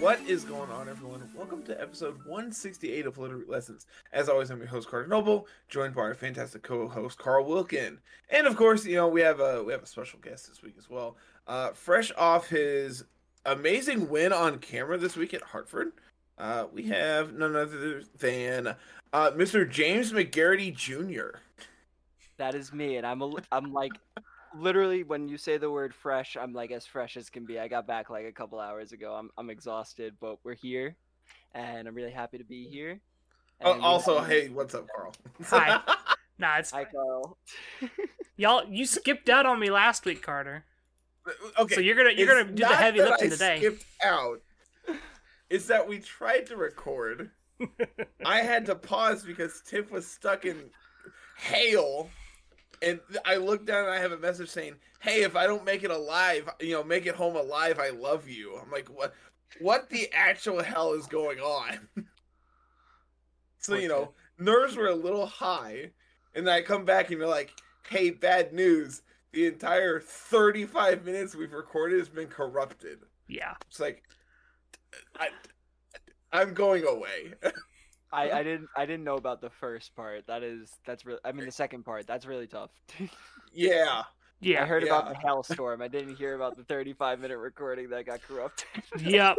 What is going on, everyone? Welcome to episode 168 of Littleroot Lessons. As always, I'm your host Carter Noble, joined by our fantastic co-host Carl Wilkin, and of course, you know we have a we have a special guest this week as well. Uh, fresh off his amazing win on camera this week at Hartford, uh, we have none other than uh, Mr. James McGarity Jr. That is me, and I'm a, I'm like, literally when you say the word fresh, I'm like as fresh as can be. I got back like a couple hours ago. I'm I'm exhausted, but we're here, and I'm really happy to be mm. here. Oh, And we also, have- hey, what's up, Carl? Hi. Nah, it's hi Carl. y'all. You skipped out on me last week, Carter. Uh, uh, okay, So you're gonna you're It's gonna do the heavy that lifting I today. Skipped out. Is that we tried to record. I had to pause because Tiff was stuck in hail, and I look down and I have a message saying, "Hey, if I don't make it alive, you know, make it home alive, I love you." I'm like, what? What the actual hell is going on? so you know, nerves were a little high, and then I come back and you're like, "Hey, bad news." The entire 35 minutes we've recorded has been corrupted. Yeah. It's like, I, I'm going away. I, I didn't I didn't know about the first part. That is that's really I mean the second part. That's really tough. yeah. Yeah. I heard about Yeah. the hailstorm. I didn't hear about the 35 minute recording that got corrupted. Yep.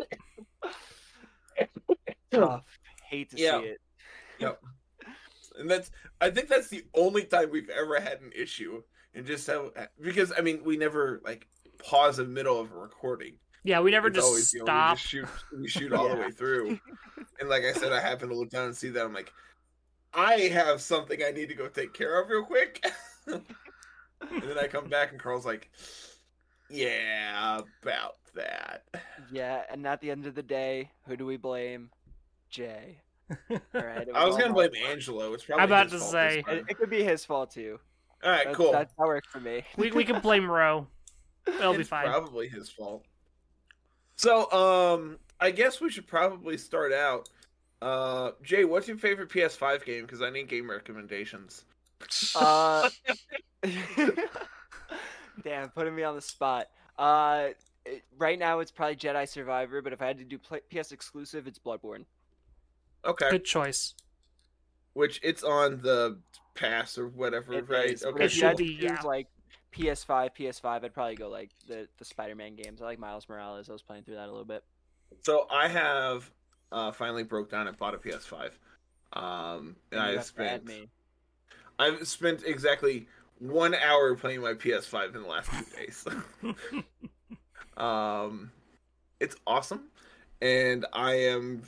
Tough. Hate to Yeah. see it. Yep. And that's, I think that's the only time we've ever had an issue. And just how, because, I mean, we never, like, pause in the middle of a recording. Yeah. We never It's just always, you know, we stop. just shoot, we shoot all the way through. And like I said, I happen to look down and see that. I'm like, I have something I need to go take care of real quick. and then I come back and Carl's like, yeah, about that. Yeah, and at the end of the day, who do we blame? Jay. All right. it I was gonna blame fault. Angelo. It's probably I'm about to say- It, it could be his fault too. All right, That, cool. That, that worked for me. we we can blame Ro. It'll be fine. Probably his fault. So, um, I guess we should probably start out. Uh, Jay, what's your favorite PS5 game? Because I need game recommendations. Uh, damn, putting me on the spot. Uh, it- right now it's probably Jedi Survivor, but if I had to do play, PS exclusive, it's Bloodborne. Okay, Good choice. which it's on the pass or whatever, It right? is, Okay, It if should be, choose, yeah. like PS5, PS5, I'd probably go like the the Spider-Man games. I like Miles Morales. I was playing through that a little bit. So I have uh finally broke down and bought a PS5. Um, and I've have to add spent. I've spent exactly one hour playing my PS5 in the last two days. um, it's awesome, and I am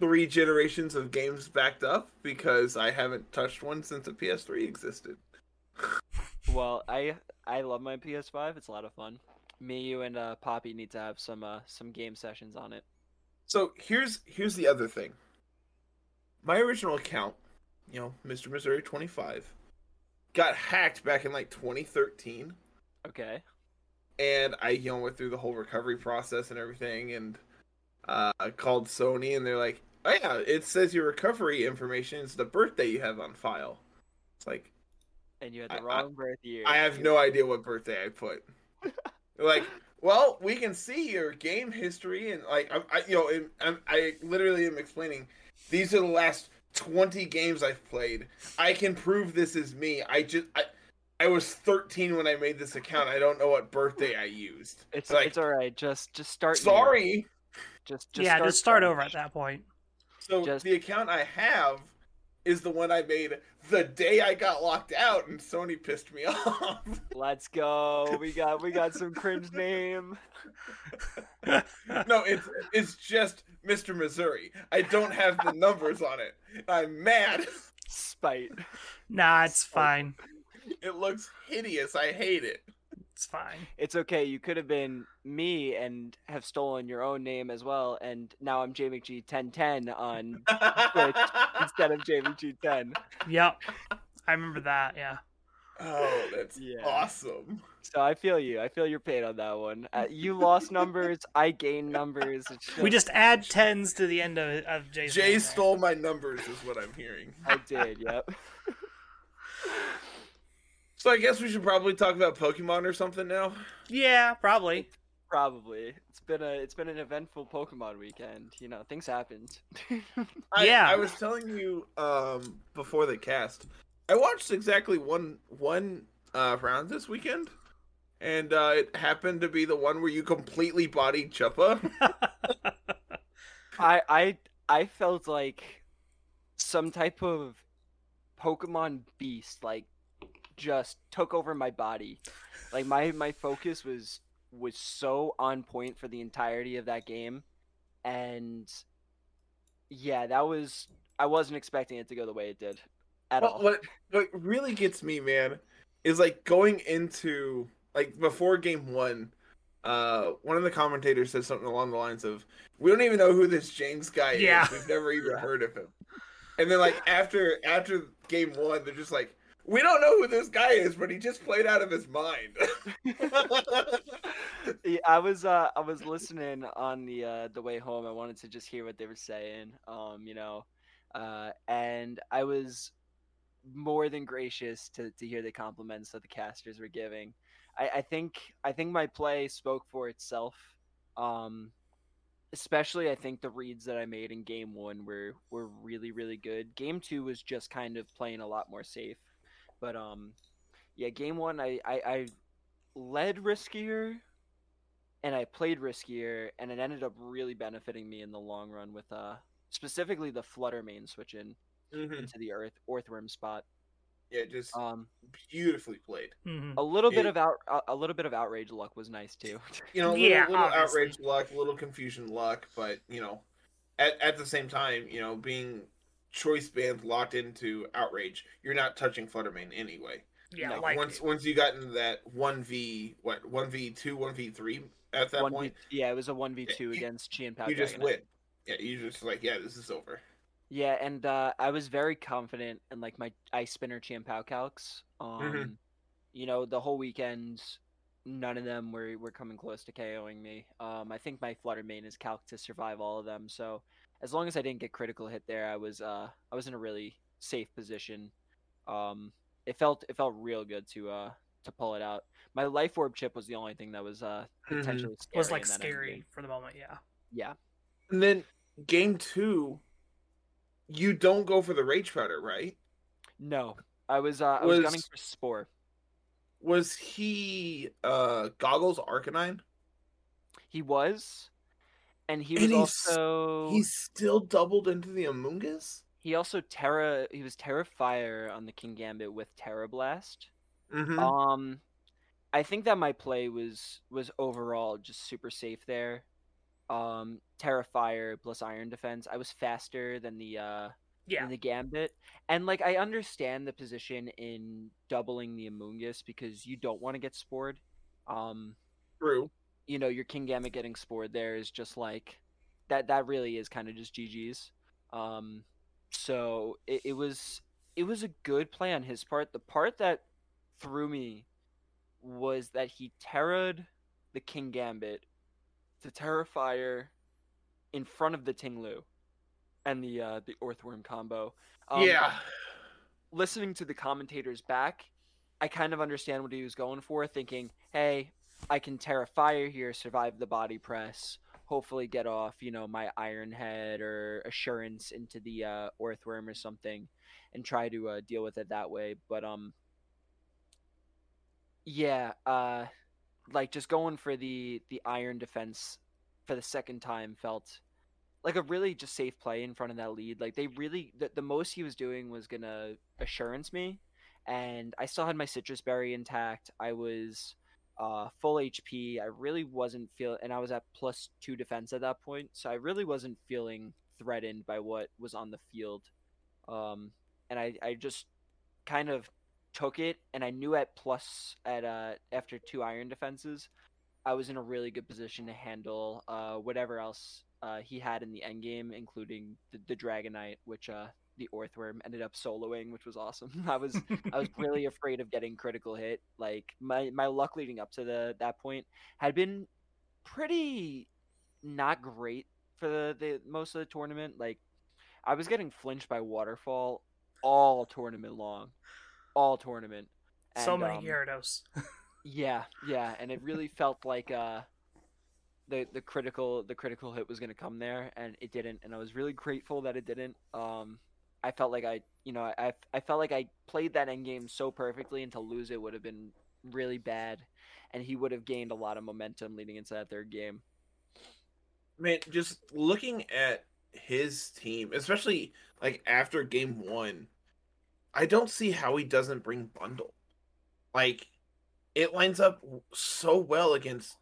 three generations of games backed up because I haven't touched one since the PS3 existed. Well, I I love my PS5. It's a lot of fun. Me, you, and uh, Poppy need to have some uh, some game sessions on it. So here's here's the other thing. My original account, you know, Mr. Missouri 25, got hacked back in like 2013. Okay. and I you know went through the whole recovery process and everything, and uh, I called Sony, and they're like, "Oh yeah, it says your recovery information is the birthday you have on file." It's like And you had I- the I- wrong birth year. I have no idea what birthday I put. Like, well, we can see your game history, and like, I, I you know, and I'm, I literally am explaining. These are the last twenty games I've played. I can prove this is me. I just, I, I was thirteen when I made this account. I don't know what birthday I used. It's like- it's all right. Just just start. new. Sorry. Just just yeah. start Just start over at that point. So Just- the account I have is the one I made the day I got locked out, and Sony pissed me off. Let's go. We got we got some cringe name. no, it's it's just Mr. Missouri. I don't have the numbers on it. I'm mad. Spite. Nah, it's fine. It looks hideous. I hate it. It's fine. It's okay. You could have been me and have stolen your own name as well, and now I'm JMcG1010 on Twitch instead of JMcG10. Yep. I remember that. Yeah. oh, that's Yeah. awesome. So I feel you. I feel your pain on that one. Uh, you lost numbers. I gained numbers. It's We just add tens to the end of, of Jay's Jay name stole my numbers, is what I'm hearing. I did. Yep. So I guess we should probably talk about Pokemon or something now. Yeah, probably. Probably. It's been a it's been an eventful Pokemon weekend. You know, things happened. I, Yeah. I was telling you um before the cast. I watched exactly one one uh round this weekend. And uh it happened to be the one where you completely bodied Chuppa. I I I felt like some type of Pokemon beast like just took over my body. Like my my focus was was so on point for the entirety of that game and yeah, that was I wasn't expecting it to go the way it did at Well, all. what what really gets me, man, is like going into like before game one. Uh, one of the commentators said something along the lines of, "We don't even know who this James guy Yeah. is. We've never even heard of him." And then like after after game one, they're just like, "We don't know who this guy is, but he just played out of his mind." Yeah, I was uh I was listening on the uh the way home. I wanted to just hear what they were saying. Um, you know, uh and I was more than gracious to to hear the compliments that the casters were giving. I I think I think my play spoke for itself. Um especially I think the reads that I made in game 1 were were really really good. Game 2 was just kind of playing a lot more safe. But um yeah, game 1 I I, I led riskier and I played riskier, and it ended up really benefiting me in the long run with uh specifically the Flutter Mane switch in Mhm. into the earth Orthworm spot. Yeah, just Um, beautifully played. Mhm. a little bit of out a- a little bit of outrage luck was nice too. You know, a Yeah, little, little obviously. outrage luck, a little confusion luck, but you know, at at the same time, you know, being choice band locked into outrage, you're not touching Fluttermane anyway. Yeah, Like, like once once you got into that one v what one v two one v three at that One v, point, yeah, it was a one v two you- against Chien-Pao you just win. Yeah, you just like yeah, this is over. Yeah, and uh, I was very confident in like my ice spinner Chien-Pao calcs. Um, Mhm. you know, the whole weekend, none of them were were coming close to KOing me. Um, I think my Flutter Mane is calc to survive all of them. So as long as I didn't get critical hit there, I was uh I was in a really safe position. Um, it felt it felt real good to uh to pull it out. My life orb chip was the only thing that was uh potentially scary was like scary endgame. for the moment. Yeah. Yeah. And then game two, you don't go for the rage powder, right? No, I was uh I was, gunning for spore. Was he uh goggles Arcanine? He was, and he And was he's- also He's still doubled into the Amoonguss? he also Tera. He was Tera Fire on the Kingambit with Tera Blast. Mm-hmm. Um, I think that my play was was overall just super safe there. Um, Tera Fire plus Iron Defense. I was faster than the uh Yeah. the gambit. And like I understand the position in doubling the Amoonguss because you don't want to get spored. Um True. You know, your Kingambit getting spored there is just like that that really is kind of just GG's. Um so it, it was it was a good play on his part. The part that threw me was that he terrored the Kingambit to Terrafire in front of the Tinglu and the uh the Orthworm combo. Um, yeah. listening to the commentators back, I kind of understand what he was going for, thinking, hey, I can tear a Fire here, survive the body press, hopefully get off, you know, my Iron Head or Assurance into the uh, Orthworm or something, and try to uh, deal with it that way. But, um, yeah, uh, like just going for the the Iron Defense for the second time felt like a really just safe play in front of that lead. Like they really the, the most he was doing was gonna assurance me, and I still had my Sitrus berry intact. I was uh, full HP. I really wasn't feel, and I was at plus two defense at that point, so I really wasn't feeling threatened by what was on the field. Um, and I I just kind of took it, and I knew at plus at uh after two iron defenses. I was in a really good position to handle uh, whatever else uh, he had in the end game, including the, the Dragonite, which uh, the Orthworm ended up soloing, which was awesome. I was I was really afraid of getting critical hit. Like my my luck leading up to the that point had been pretty not great for the, the most of the tournament. Like I was getting flinched by waterfall all tournament long, all tournament. so And, many um, Gyarados. Yeah, yeah, and it really felt like uh the the critical the critical hit was gonna come there, and it didn't, and I was really grateful that it didn't. Um, I felt like I, you know, I I felt like I played that end game so perfectly, and to lose it would have been really bad, and he would have gained a lot of momentum leading into that third game. Man, just looking at his team, especially like after game one, I don't see how he doesn't bring bundle. Like, it lines up so well against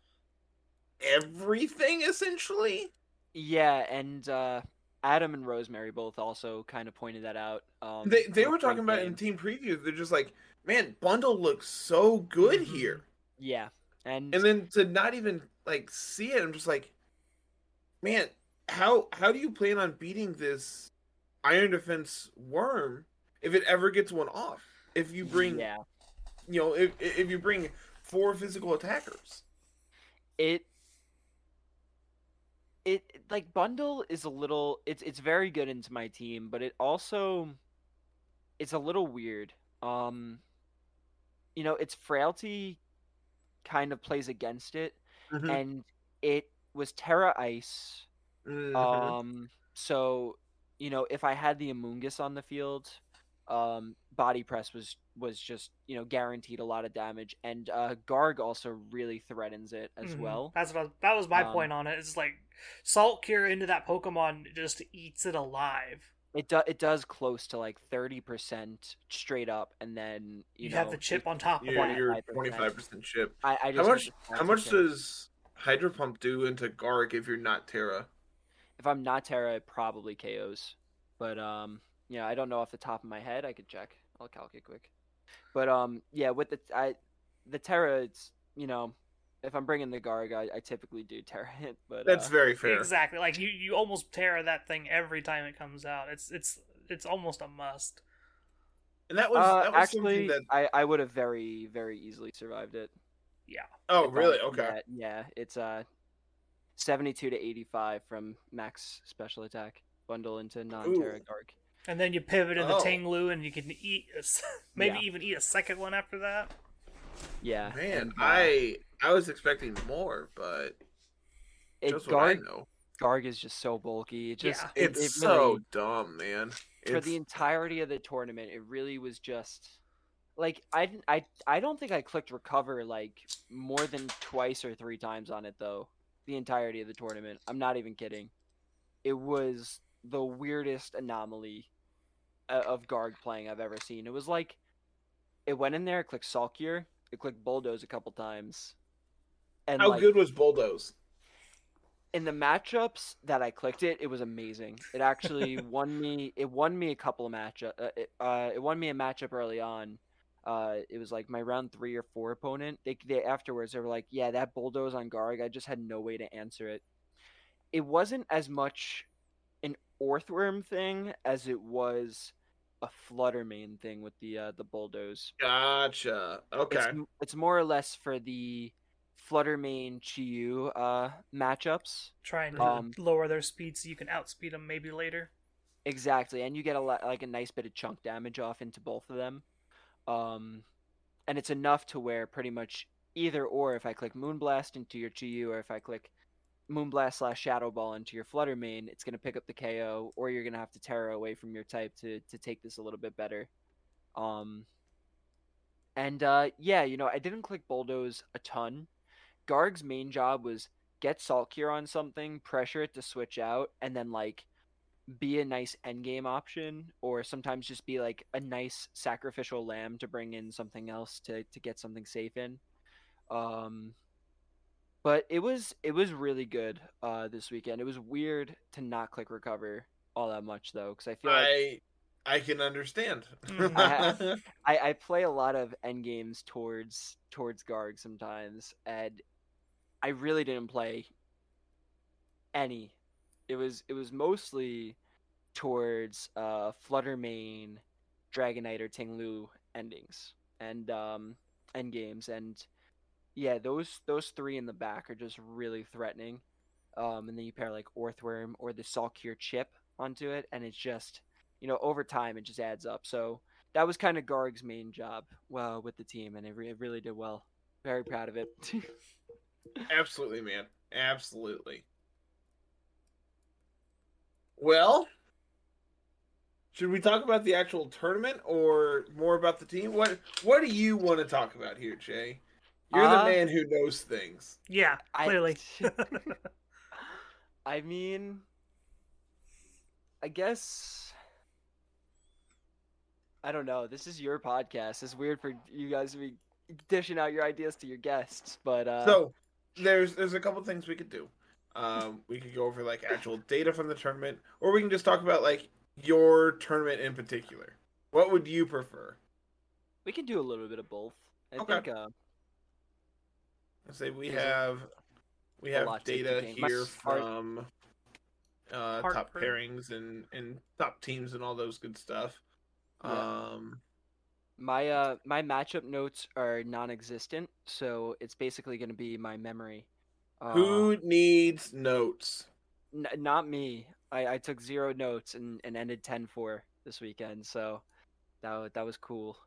everything essentially. Yeah, and uh, Adam and Rosemary both also kind of pointed that out. Um, They they were talking about in team preview. They're just like, man, bundle looks so good Mhm. here. Yeah, and And then to not even like see it, I'm just like, man, how how do you plan on beating this Iron Defense worm if it ever gets one off? If you bring, yeah, you know, if if you bring four physical attackers, it it like bundle is a little it's it's very good into my team but it also it's a little weird um you know its frailty kind of plays against it Mhm. and it was tera ice Mhm. um so you know if i had the Amoonguss on the field um body press was was just you know guaranteed a lot of damage and uh garg also really threatens it as Mhm. well That's what I that was my Um, point on it. It's like Salt Cure into that Pokemon just eats it alive. It do, it does close to like thirty percent straight up, and then you, You, know have the chip it- on top of you're, it. you're 25%. 25 chip. I, I How just have much how much chip. does Hydro Pump do into Garg if you're not Tera? if I'm not Tera, it probably KOs. But um, yeah, I don't know off the top of my head. I could check. I'll calculate quick. But um, yeah, with the I, the Tera, it's you know, if I'm bringing the Garg, I, I typically do Tera hit. But That's uh, very fair. Exactly. Like you, you almost tear that thing every time it comes out. It's it's it's almost a must. And that was uh, that was actually, that. I I would have very very easily survived it. Yeah. Oh, if really? Okay. that- yeah, it's uh, seventy-two to eighty-five from max special attack bundle into non-Tera Ooh. Garg. And then you pivot into Oh. Tinglu, and you can eat a s- maybe Yeah. even eat a second one after that. Yeah, Man, and, uh, I I was expecting more, but it, just what I Garg know. Garg is just so bulky. It just Yeah. it, It's it so really, dumb, man. for the entirety of the tournament, it really was just like I didn't I I don't think I clicked recover like more than twice or three times on it though. The entirety of the tournament. I'm not even kidding. It was the weirdest anomaly of Garg playing I've ever seen. It was like it went in there, it clicked Salt Cure, it clicked Bulldoze a couple times. And how like, good was Bulldoze? in the matchups that I clicked it, it was amazing. It actually won me. It won me a couple of matchup. Uh, it, uh, it won me a matchup early on. Uh, it was like my round three or four opponent. They, they afterwards they were like, "Yeah, that bulldoze on Garg. I just had no way to answer it. It wasn't as much an Orthworm thing as it was a Flutter Mane thing with the uh, the bulldoze. Gotcha. Okay. It's, it's more or less for the Flutter Mane Chiyu uh, matchups. Trying to Um, lower their speed so you can outspeed them maybe later. Exactly, and you get a lot, like a nice bit of chunk damage off into both of them, um, and it's enough to where pretty much either or if I click Moonblast into your Chiyu or if I click Moonblast slash Shadow Ball into your Flutter Mane, it's gonna pick up the KO, or you're gonna have to Terra away from your type to to take this a little bit better. Um, and uh, yeah, you know I didn't click Bulldoze a ton. Garg's main job was get Salt Cure on something, pressure it to switch out, and then like be a nice endgame option, or sometimes just be like a nice sacrificial lamb to bring in something else to to get something safe in. Um, but it was it was really good uh, this weekend. It was weird to not click recover all that much though, because I feel like I I can understand. Mhm. I I, I play a lot of end games towards towards Garg sometimes, and I really didn't play any. It was it was mostly towards uh, Flutter Mane, Dragonite or Tinglu endings and um, end games, and yeah, those those three in the back are just really threatening. Um, and then you pair like Orthworm or the Salt Cure chip onto it, and it's just you know over time it just adds up. So that was kind of Garg's main job well with the team, and it, re- it really did well. Very proud of it. Absolutely, man. Absolutely. Well, should we talk about the actual tournament or more about the team? What What do you want to talk about here, Jay? You're Uh, the man who knows things. Yeah, clearly. I mean, I guess I don't know. This is your podcast. It's weird for you guys to be dishing out your ideas to your guests, but uh, So there's there's a couple things we could do. Um, we could go over like actual data from the tournament, or we can just talk about like your tournament in particular. What would you prefer? we can do a little bit of both. I Okay. think uh, Say we have we have data take in. My- here from uh, top pairings and and top teams and all those good stuff. Yeah. Um, my uh my matchup notes are non-existent, so it's basically going to be my memory. Uh, who needs notes? N- not me. I, I took zero notes and, and ended 10-4 this weekend, so that that was cool.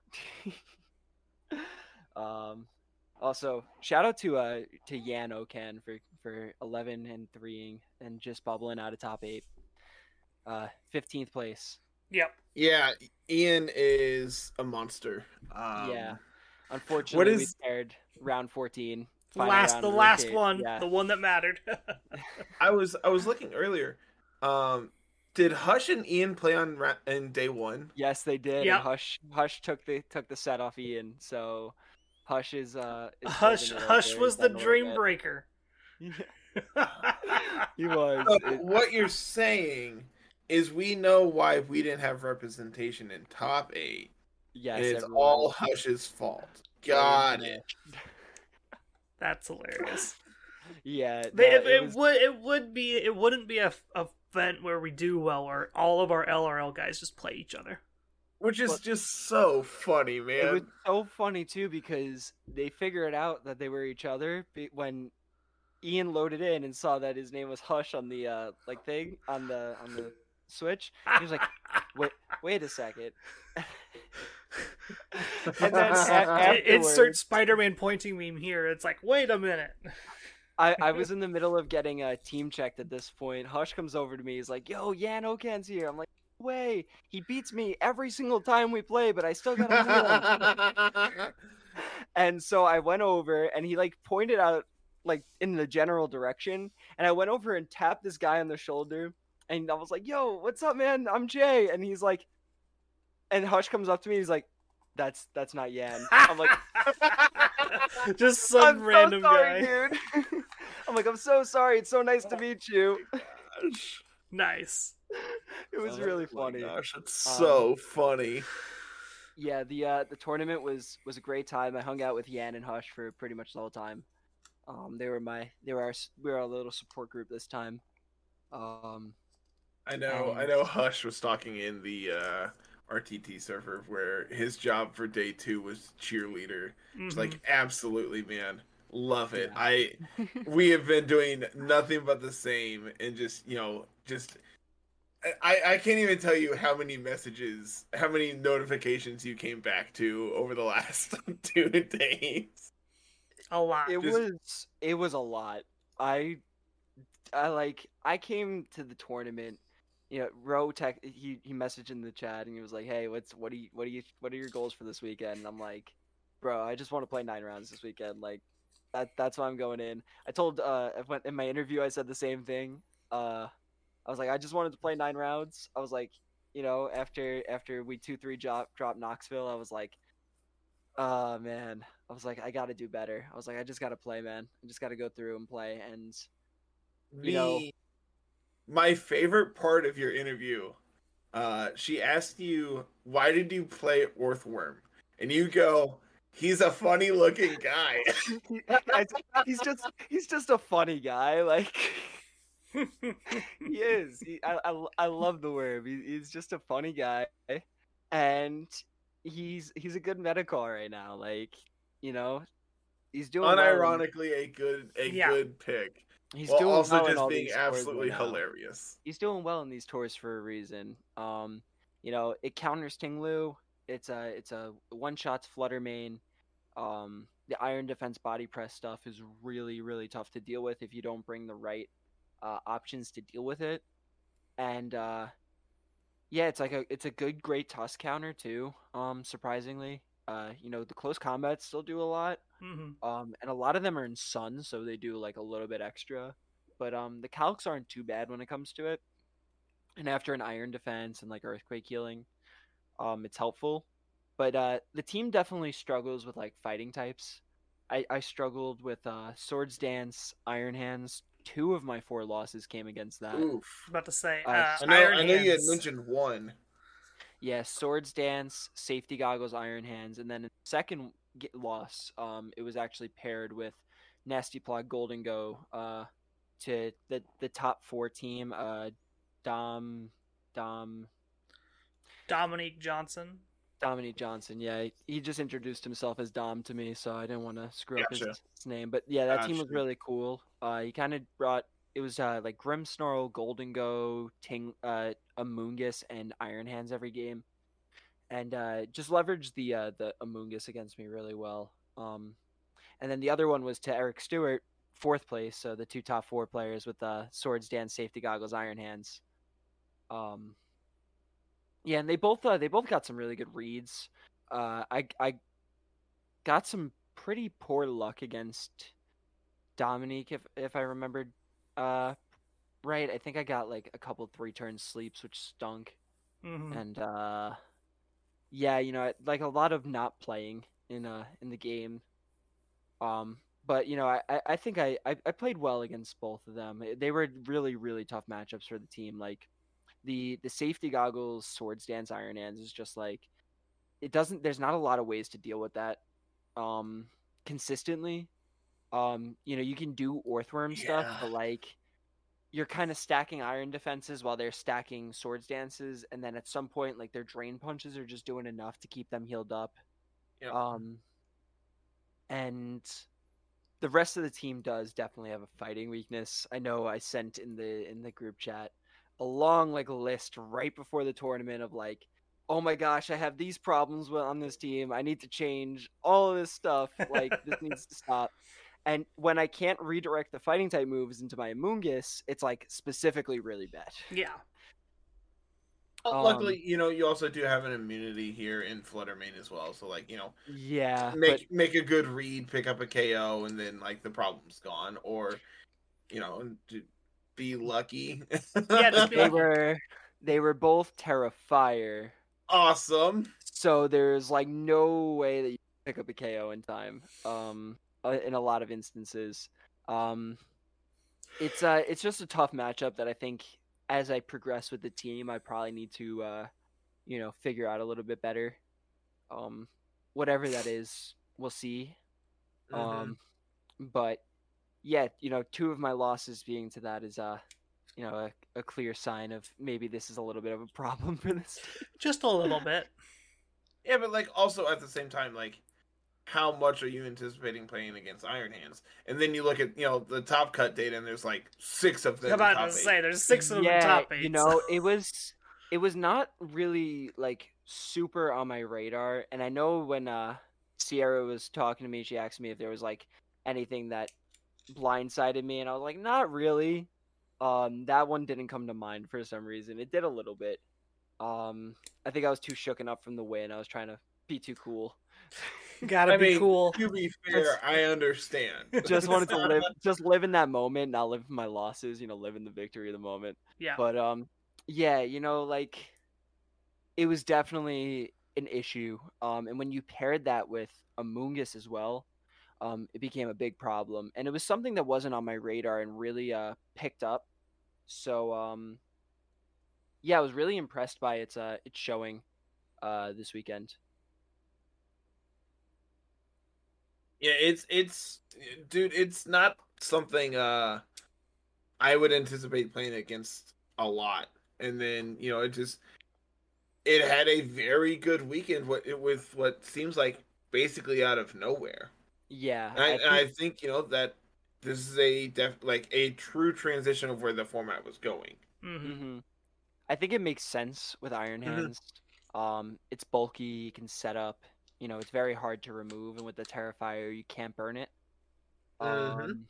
um, also shout out to uh to Yan Okan for for 11 and 3 and just bubbling out of top eight. Uh, 15th place. yep. Yeah, Ian is a monster. Um, yeah. Unfortunately, is- we paired round 14. The final last, round the last rotate. one, Yeah. the one that mattered. I was I was looking earlier. Um, did Hush and Ian play on ra- in day one? Yes, they did. Yep. And Hush Hush took the took the set off Ian. So Hush is uh is Hush, building it up Hush was the done a little dream bit. breaker. he was. So It- what you're saying is we know why we didn't have representation in top eight. yes, it's everyone. all Hush's fault. Got it. That's hilarious. Yeah, They, it, it was- would it would be it wouldn't be a, a event where we do well where all of our LRL guys just play each other. Which is But- just so funny, man. It was so funny too because they figured out that they were each other when Ian loaded in and saw that his name was Hush on the uh like thing on the on the switch. He was like, "Wait, wait a second. and then a- Insert Spider-Man pointing meme here. It's like, wait a minute. I, I was in the middle of getting a team checked at this point. Hush comes over to me. He's like, "Yo, Yan Okan's here." I'm like, "No "Way, he beats me every single time we play, but I still got him." and so I went over, and he like pointed out like in the general direction, and I went over and tapped this guy on the shoulder, and I was like, "Yo, what's up, man? I'm Jay," and he's like, and Hush comes up to me. He's like, "That's that's not Yan." I'm like. just some I'm random so sorry, guy. dude. I'm like, I'm so sorry. It's so nice to meet you. Nice. It was Oh really funny. Gosh, it's Um, so funny. Yeah, the uh, the tournament was was a great time. I hung out with Yan and Hush for pretty much the whole time. Um, they were my they were our we were our little support group this time. Um, I know. I know. Hush was talking in the uh, RTT server where his job for day two was cheerleader. It's Mhm. like absolutely, man, love it. Yeah. I we have been doing nothing but the same, and just you know, just I I can't even tell you how many messages, how many notifications you came back to over the last two days. a lot. it Just- was it was a lot. I I like I came to the tournament. You know, Ro tech he he messaged in the chat and he was like, "Hey, what's what do you what do you what are your goals for this weekend?" And I'm like, "Bro, I just want to play nine rounds this weekend. Like, that that's why I'm going in." I told uh I went- in my interview I said the same thing. Uh, I was like, I just wanted to play nine rounds. I was like, you know, after after we two three drop drop Knoxville, I was like, oh man, I was like, I got to do better. I was like, I just got to play, man. I just got to go through and play. And You know- my favorite part of your interview, uh, she asked you, "Why did you play Orthworm?" And you go, "He's a funny looking guy." He's just he's just a funny guy. Like he is. He, I, I I love the worm. He, he's just a funny guy, and he's he's a good medical right now. Like you know, he's doing well Unironically, a good a Yeah. good pick. He's While doing also well just being absolutely right hilarious. he's doing well in these tours for a reason. Um, you know, it counters Tinglu. It's a it's a one shots Flutter Mane. Um, the iron defense body press stuff is really really tough to deal with if you don't bring the right uh, options to deal with it. And uh, yeah, it's like a it's a good great toss counter too. Um, surprisingly, uh, you know the close combats still do a lot. hmm Um, and a lot of them are in sun, so they do like a little bit extra. But um, the calcs aren't too bad when it comes to it. And after an iron defense and like earthquake healing, um, it's helpful. But uh, the team definitely struggles with like fighting types. I, I struggled with uh, swords dance, iron hands. Two of my four losses came against that. Oof. About to say, Uh, uh, I know. Iron I know you had mentioned one. Yeah, swords dance, safety goggles, iron hands, and then in the second g- loss, um, it was actually paired with Nasty Plot, golden go, uh, to the the top four team, uh, Dom, Dom, Dominique Johnson. Dominique Johnson. Yeah, he, just introduced himself as Dom to me, so I didn't want to screw up his, his name. But yeah, that team was really cool. Uh, he kind of brought it was uh like Grimmsnarl, Golden Go, Ting, uh, Amoonguss, and Iron Hands every game, and uh, just leveraged the uh the Amoonguss against me really well. Um, and then the other one was to Eric Stewart, fourth place. So the two top four players with uh, swords, dance, safety goggles, Iron Hands. Um, yeah, and they both uh, they both got some really good reads. Uh, I I got some pretty poor luck against Dominique if if I remembered uh right. I think I got like a couple three turn sleeps which stunk. hmm And uh yeah, you know, like a lot of not playing in uh in the game. Um but you know, I, I- think I, I, I played well against both of them. They were really, really tough matchups for the team. Like the the safety goggles, swords dance, iron hands is just like it doesn't there's not a lot of ways to deal with that um consistently. Um, you know, you can do Orthworm stuff, but like you're kind of stacking iron defenses while they're stacking swords dances, and then at some point, like their drain punches are just doing enough to keep them healed up. Yep. Um, and the rest of the team does definitely have a fighting weakness. I know I sent in the in the group chat a long like list right before the tournament of like, oh my gosh, I have these problems on this team. I need to change all of this stuff. Like this needs to stop. And when I can't redirect the fighting type moves into my Amoonguss, it's like specifically really bad. Yeah. Um, Luckily, you know, you also do have an immunity here in Fluttermane as well. So, like, you know, Yeah, but make make a good read, pick up a KO, and then like the problem's gone. Or, you know, d- be lucky. Yeah, just be they lucky. were they were both Tera Fire, awesome. so there's like no way that you pick up a KO in time. Um, uh, in a lot of instances, um, it's uh it's just a tough matchup that I think as I progress with the team, I probably need to uh, you know, figure out a little bit better. Um, whatever that is, we'll see. Mhm. Um, but yeah, you know, two of my losses being to that is uh, you know, a, a clear sign of maybe this is a little bit of a problem for this. Just a little bit. Yeah, but like also at the same time, like how much are you anticipating playing against Iron Hands? And then you look at you know the top cut data, and there's like six of them. I'm in about top to eight. say there's six of them yeah, in top eight. you know, it was it was not really like super on my radar. And I know when uh Sierra was talking to me, she asked me if there was like anything that blindsided me, and I was like, not really. Um, that one didn't come to mind for some reason. It did a little bit. Um, I think I was too shooken up from the win. I was trying to be too cool. Gotta I be mean, cool. To be fair, I understand. just wanted to live just live in that moment not live in my losses you know live in the victory of the moment Yeah. but um yeah you know like it was definitely an issue um and when you paired that with Amoonguss as well um it became a big problem and it was something that wasn't on my radar and really uh picked up so um yeah i was really impressed by its uh its showing uh this weekend Yeah, it's it's dude, it's not something uh I would anticipate playing against a lot. And then, you know, it just it had a very good weekend with what seems like basically out of nowhere. Yeah And I, I think- I think, you know, that this is a def like a true transition of where the format was going. hmm hmm I think it makes sense with Iron Mhm. Hands. Um, it's bulky. You can set up. you know it's very hard to remove, and with the Tera Fire you can't burn it. Mhm. Um,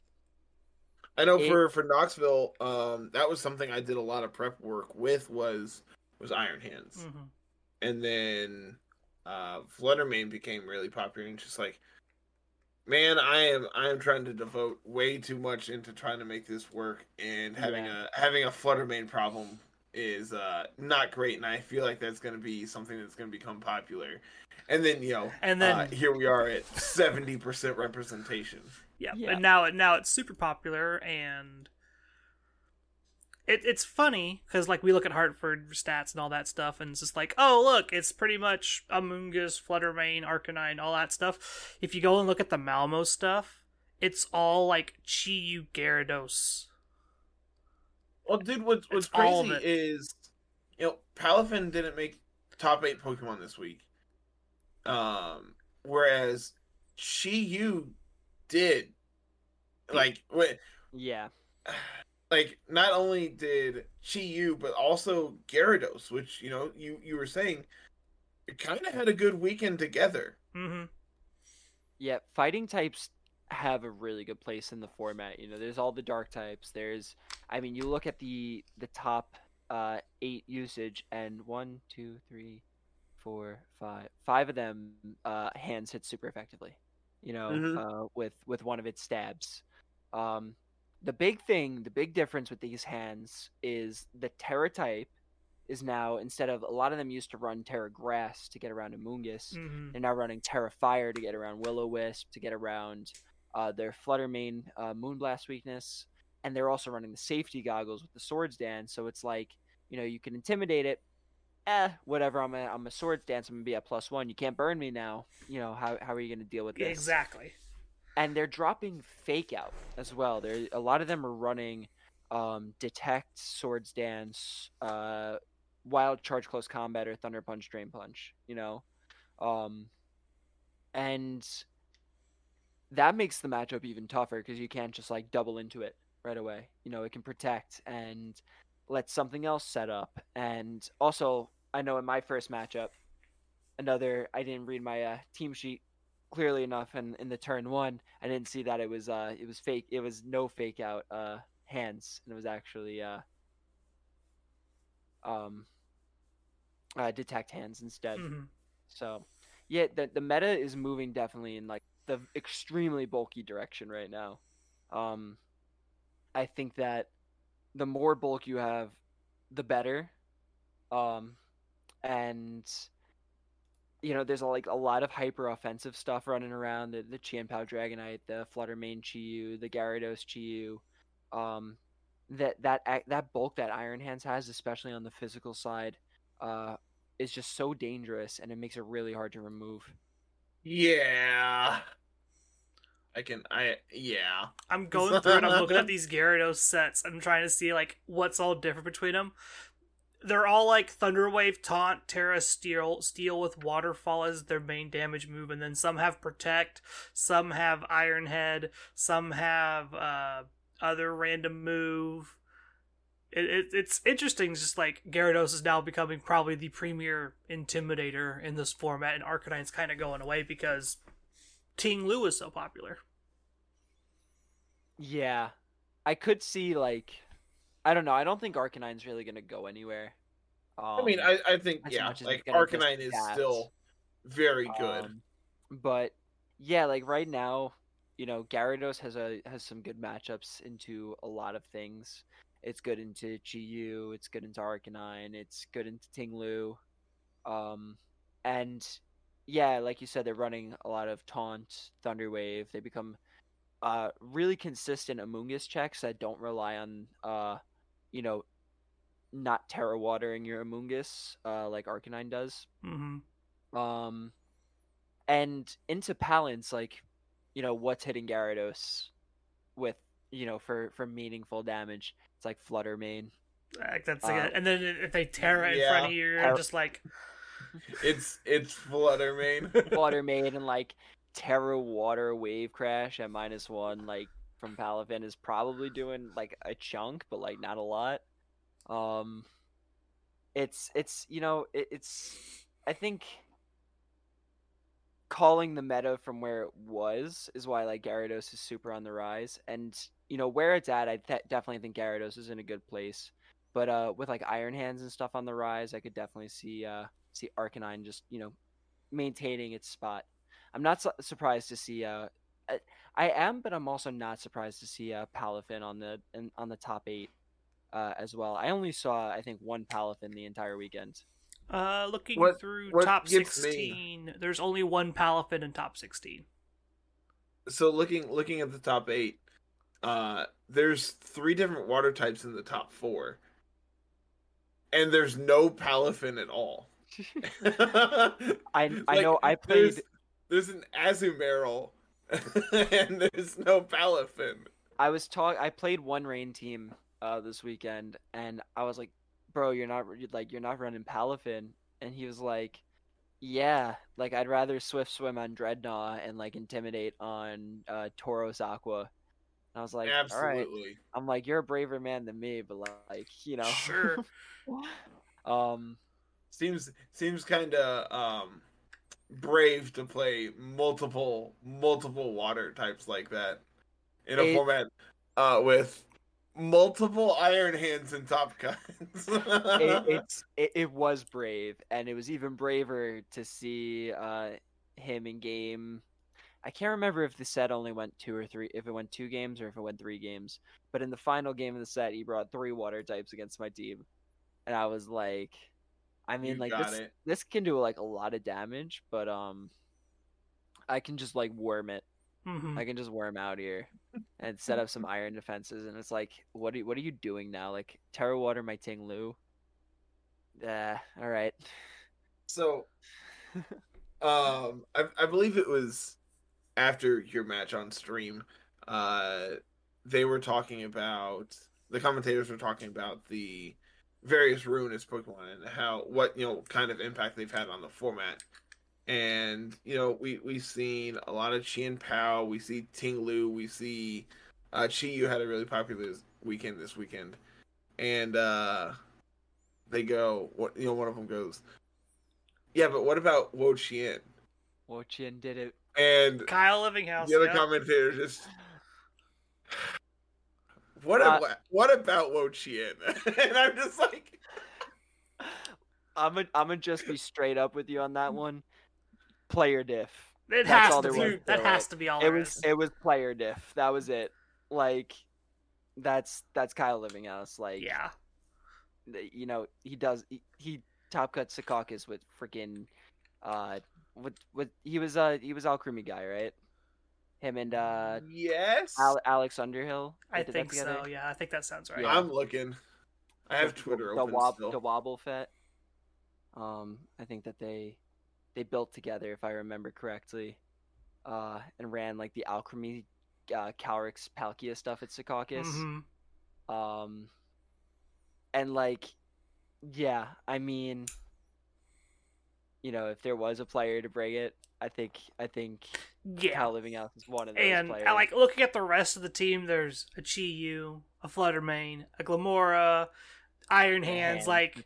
I know It- for for Knoxville, um, that was something I did a lot of prep work with was was Iron Hands, and then uh, Fluttermane became really popular. And just like, man, I am I am trying to devote way too much into trying to make this work, and having Yeah. a having a Flutter Mane problem is uh not great, and I feel like that's going to be something that's going to become popular. And then you know, And then uh, here we are at seventy percent representation. Yeah, Yeah. and now it now it's super popular, and it it's funny because like we look at Hartford stats and all that stuff, and it's just like, oh look, it's pretty much Amoonguss, Fluttermane, Arcanine, all that stuff. If you go and look at the Malmo stuff, it's all like Chi-Yu Gyarados. Well, dude, what's what's It's all of crazy is, you know, Palafin didn't make top eight Pokemon this week. Um, whereas Chi-Yu did. Like, what? yeah, Like, not only did Chi-Yu, but also Gyarados, which you know, you you were saying, it kind of had a good weekend together. Mm-hmm. yeah. Fighting types have a really good place in the format. You know, there's all the dark types. There's, I mean, you look at the the top uh, eight usage, and one, two, three, four, five, five of them uh, hands hit super effectively. You know, Mhm. uh, with with one of its stabs. Um, the big thing, the big difference with these hands is the Tera type is now instead of a lot of them used to run Tera Grass to get around Amoonguss. Mm-hmm. They're now running Tera Fire to get around Will-O-Wisp, to get around uh, their Fluttermane uh, Moonblast weakness, and they're also running the safety goggles with the Swords Dance. So it's like you know you can intimidate it. Eh, whatever. I'm a I'm a Swords Dance. I'm gonna be at plus one. You can't burn me now. You know how how are you gonna deal with this? Exactly. And they're dropping fake out as well. There a lot of them are running um, detect, swords dance, uh, wild charge, close combat, or thunder punch, drain punch. You know, um, and that makes the matchup even tougher because you can't just like double into it right away. You know, it can protect and let something else set up. And also, I know in my first matchup, another I didn't read my uh, team sheet clearly enough and in the turn one i didn't see that it was uh it was fake it was no fake out uh hands and it was actually uh um uh detect hands instead. Hmm so yeah the, the meta is moving definitely in like the extremely bulky direction right now. Um i think that the more bulk you have the better. Um and you know, there's a, like a lot of hyper offensive stuff running around the the Chien-Pao Dragonite, the Fluttermane Chiyu, the Gyarados Chiyu. Um, that that that bulk that Iron Hands has, especially on the physical side, uh, is just so dangerous, and it makes it really hard to remove. Yeah, I can. I yeah. I'm going through and I'm looking at these Gyarados sets. I'm trying to see like what's all different between them. They're all like Thunderwave, Taunt, Tera, Steel, Steel with Waterfall as their main damage move, and then some have Protect, some have Iron Head, some have uh, other random move. It, it, it's interesting, just like Gyarados is now becoming probably the premier intimidator in this format, and Arcanine's kind of going away because Ting Lu is so popular. Yeah, I could see like, I don't know. I don't think Arcanine's really gonna go anywhere. Um, I mean, I I think yeah, like it's gonna just Arcanine is still very good. Um, but yeah, like right now, you know, Gyarados has a has some good matchups into a lot of things. It's good into Chi-Yu, it's good into Arcanine, it's good into Tinglu. Um and yeah, like you said, they're running a lot of taunt, thunder wave. They become uh really consistent Amoonguss checks that don't rely on uh you know not tera watering your Amoonguss uh like Arcanine does. Mm-hmm. Um, and into Palance, like, you know, what's hitting Gyarados with, you know, for for meaningful damage? It's like Fluttermane. Like that's Uh, like a- and then if they Tera in yeah. front of you, you're Tera- just like It's it's Fluttermane. Fluttermane and like Tera Water Wave Crash at minus one, like from Palafin is probably doing like a chunk, but like not a lot. Um, it's it's you know it, it's I think calling the meta from where it was is why like Gyarados is super on the rise, and you know where it's at. I th- definitely think Gyarados is in a good place, but uh, with like Iron Hands and stuff on the rise, I could definitely see uh see Arcanine just you know maintaining its spot. I'm not su- surprised to see uh. I- I am, but I'm also not surprised to see uh, Palafin on the in, on the top eight uh, as well. I only saw I think one Palafin the entire weekend. Uh, looking What- through what top gets me- 16, there's only one Palafin in top 16. So looking looking at the top eight, uh, there's three different water types in the top four, and there's no Palafin at all. I I Like, know I there's- played There's an Azumarill, and there's no Palafin. I was talk I played one rain team uh this weekend and I was like, "Bro, you're not like you're not running Palafin." And he was like, "Yeah, like I'd rather swift swim on Drednaw and like intimidate on uh Tauros Aqua." And I was like, "All right." Absolutely. I'm like, "You're a braver man than me, but like, you know." Sure. um Seems seems kind of um brave to play multiple multiple water types like that in a It- format uh with multiple iron hands and top cuts. it, it's it, it was brave and it was even braver to see uh him in game i can't remember if the set only went two or three if it went two games or if it went three games but in the final game of the set he brought three water types against my team and i was like i mean You like this it. this can do like a lot of damage but um i can just like worm it hmm I can just worm out here and set up some iron defenses, and it's like, what are you, what are you doing now? Like Tera Water my Ting Lu. Yeah, all right. So, um, I, I believe it was after your match on stream. Uh, they were talking about the commentators were talking about the various ruinous Pokemon and how what you know kind of impact they've had on the format. And you know we we've seen a lot of Chien Pao, we see Ting Lu, we see uh, Chi Yu had a really popular weekend this weekend, and uh, they go what you know one of them goes yeah, but what about Wo Chien? Wo Chien did it. And Kyle Livinghouse. the other yeah. commentator just what Uh, about what about Wo Chien? and I'm just like I'm gonna I'm gonna just be straight up with you on that one. Player diff. It That's has to be. That to has it. to be all It there was is. it was player diff. That was it. Like, that's that's Kyle Livinghouse. Like, Yeah. you know he does he, he top cut Secaucus with freaking uh with with he was uh he was Alcremie guy right him and uh yes. Al- Alex Underhill I think so. Yeah, I think that sounds right. Yeah. I'm looking. I have The- Twitter the, open wob- still. the Wobbuffet um I think that they they built together if I remember correctly uh and ran like the Alcremie, uh Calyrex Palkia stuff at Secaucus Mhm. um and like yeah i mean you know if there was a player to bring it i think i think Yeah. Cal Livinghouse is one of those And players like looking at the rest of the team, there's a Chi Yu, a Flutter Mane, a Glimmora, Iron Hands. and Like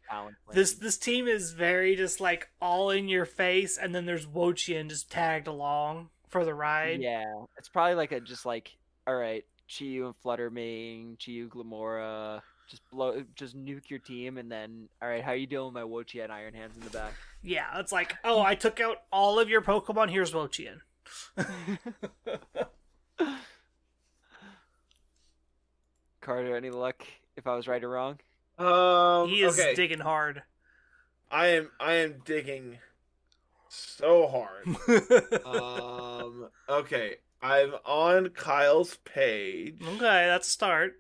this, this team is very just like all in your face, and then there's Wochien just tagged along for the ride. yeah it's probably like a just like all right Chiyu and Flutter Mane, Chiyu Glimmora, just blow, just nuke your team, and then all right, how you doing, my Wochi and Iron Hands in the back? Yeah, it's like, oh, I took out all of your Pokemon. Here's Wochien. Carter, any luck? If I was right or wrong? Um, he is okay. digging hard. I am I am digging so hard. um, okay, I'm on Kyle's page. okay, that's a start.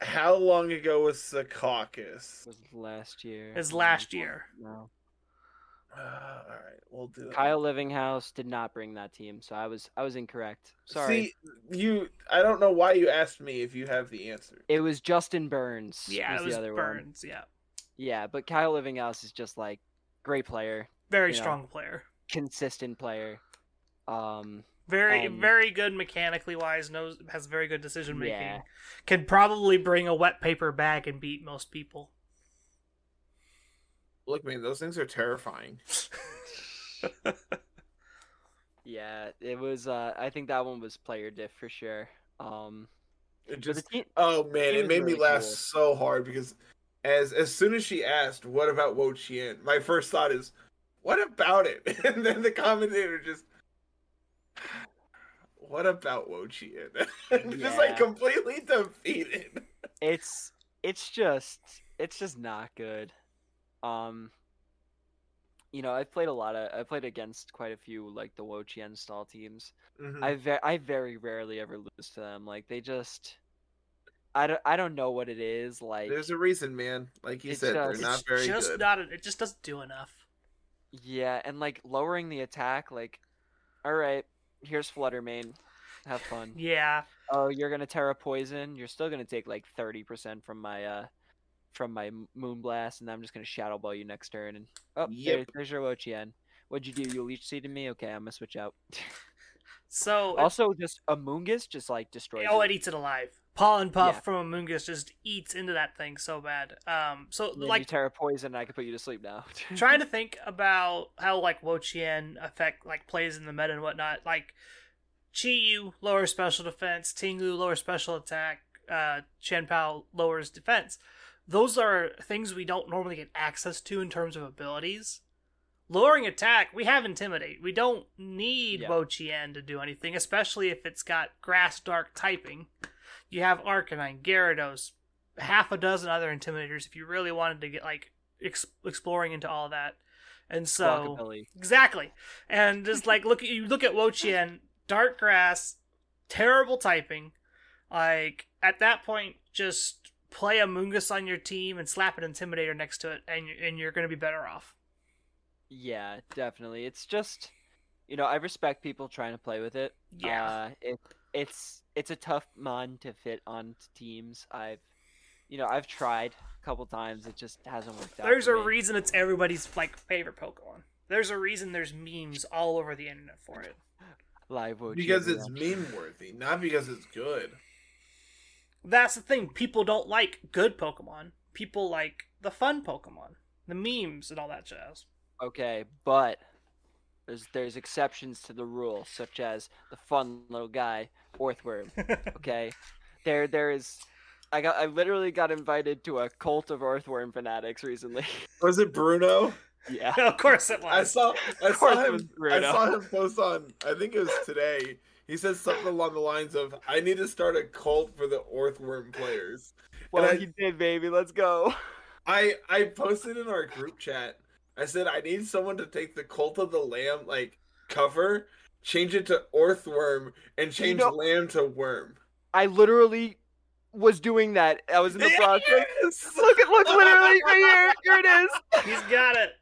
How long ago was Secaucus? was last year. It's No, last year. No. Uh, all right, we'll do it. Kyle Livinghouse did not bring that team, so I was I was incorrect. Sorry. See, you. I don't know why you asked me if you have the answer. It was Justin Burns. Yeah, was it was the other one. Burns. Yeah, Yeah, but Kyle Livinghouse is just like great player, very You know. strong player. consistent player. Um, Very, Um, very good mechanically wise. Knows has very good decision making. Yeah. Can probably bring a wet paper bag and beat most people. Look, man, those things are terrifying. Yeah, it was. Uh, I think that one was player diff for sure. Um, It just team, oh man, it was made me laugh cool. so hard because as as soon as she asked, "What about Wo Chien?" My first thought is, "What about it?" And then the commentator just, "What about Wo Chien?" just like completely defeated. it's it's just it's just not good. Um, you know, I've played a lot of. I played against quite a few like the Wochien style teams. Mhm. I ve- I very rarely ever lose to them. Like they just, I don't I don't know what it is. Like There's a reason, man. Like you It's said, they're not it's very just good. not. It just doesn't do enough. yeah, and like lowering the attack. Like, all right, here's Flutter Mane, have fun. Yeah. oh you're gonna tera poison you're still gonna take like 30% from my uh from my m- moonblast and i'm just gonna shadow ball you next turn and oh there, there's your Wochien. what'd you do you leech seeded me okay i'm gonna switch out So also just Amoonguss just like destroys oh, it. it eats it alive. Pollen Puff Yeah. from Amoonguss just eats into that thing so bad. Um, so then you like tera poison i can put you to sleep now trying to think about how like Wochien effect like plays in the meta and whatnot. Like Chi-Yu lower special defense, Tinglu lower special attack, uh, Chien-Pao lowers defense. Those are things we don't normally get access to in terms of abilities. Lowering attack, we have intimidate. We don't need Yeah. Wochien to do anything, especially if it's got grass dark typing. You have Arcanine, Gyarados, half a dozen other intimidators if you really wanted to get like ex- exploring into all that. And so exactly, and just like look at you look at Wochien, dark grass, terrible typing. Like at that point, just play Amoonguss on your team and slap an Intimidator next to it, and and you're gonna be better off. yeah definitely it's just you know i respect people trying to play with it Yeah. uh, it, it's it's a tough mon to fit on teams i've you know i've tried a couple times it just hasn't worked out There's for a me. reason it's everybody's like favorite Pokemon. There's a reason there's memes all over the internet for it. live Wochien because it's meme worthy, not because it's good. That's the thing. People don't like good Pokemon. People like the fun Pokemon, the memes and all that jazz. Okay, but there's there's exceptions to the rule, such as the fun little guy, Orthworm. Okay, there there is. I got I literally got invited to a cult of Orthworm fanatics recently. Was it Bruno? yeah, of course it was. I was. saw I saw him I saw him post on I think it was today. He said something along the lines of I need to start a cult for the Orthworm players. well I- he did, baby. Let's go. I I posted in our group chat. I said I need someone to take the Cult of the Lamb like cover, change it to Orthworm, and change know- Lamb to Worm. I literally was doing that. I was in the process. Yes! Look at look literally right here. Here it is. He's got it.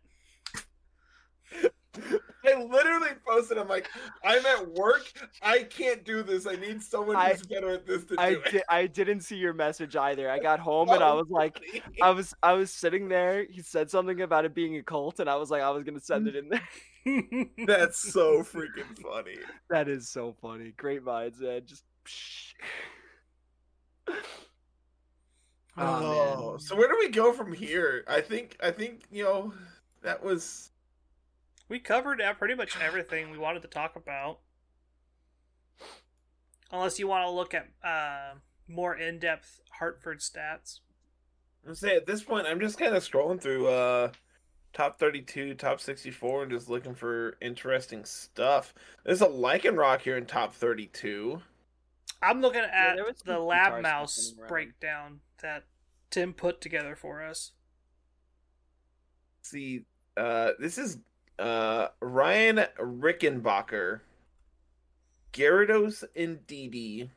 I literally posted. I'm like, I'm at work. I can't do this. I need someone I- who's better at this to I do it. I didn't see your message either. I got home and I oh, was like, I was I was sitting there. He said something about it being a cult, and I was like, I was gonna send it in there. That's so freaking funny. That is so funny. Great minds, man. Just. Oh, Oh, so where do we go from here? I think I think you know that was we covered uh, pretty much everything we wanted to talk about. Unless you want to look at uh, more in-depth Hartford stats. I'm say at this point I'm just kind of scrolling through uh top 32, top 64 and just looking for interesting stuff. There's a Lycanroc here in top 32. I'm looking at there was the Lab Mouse stuff running around. breakdown that Tim put together for us. See, uh this is uh Ryan Rickenbacker, Gyarados and Didi,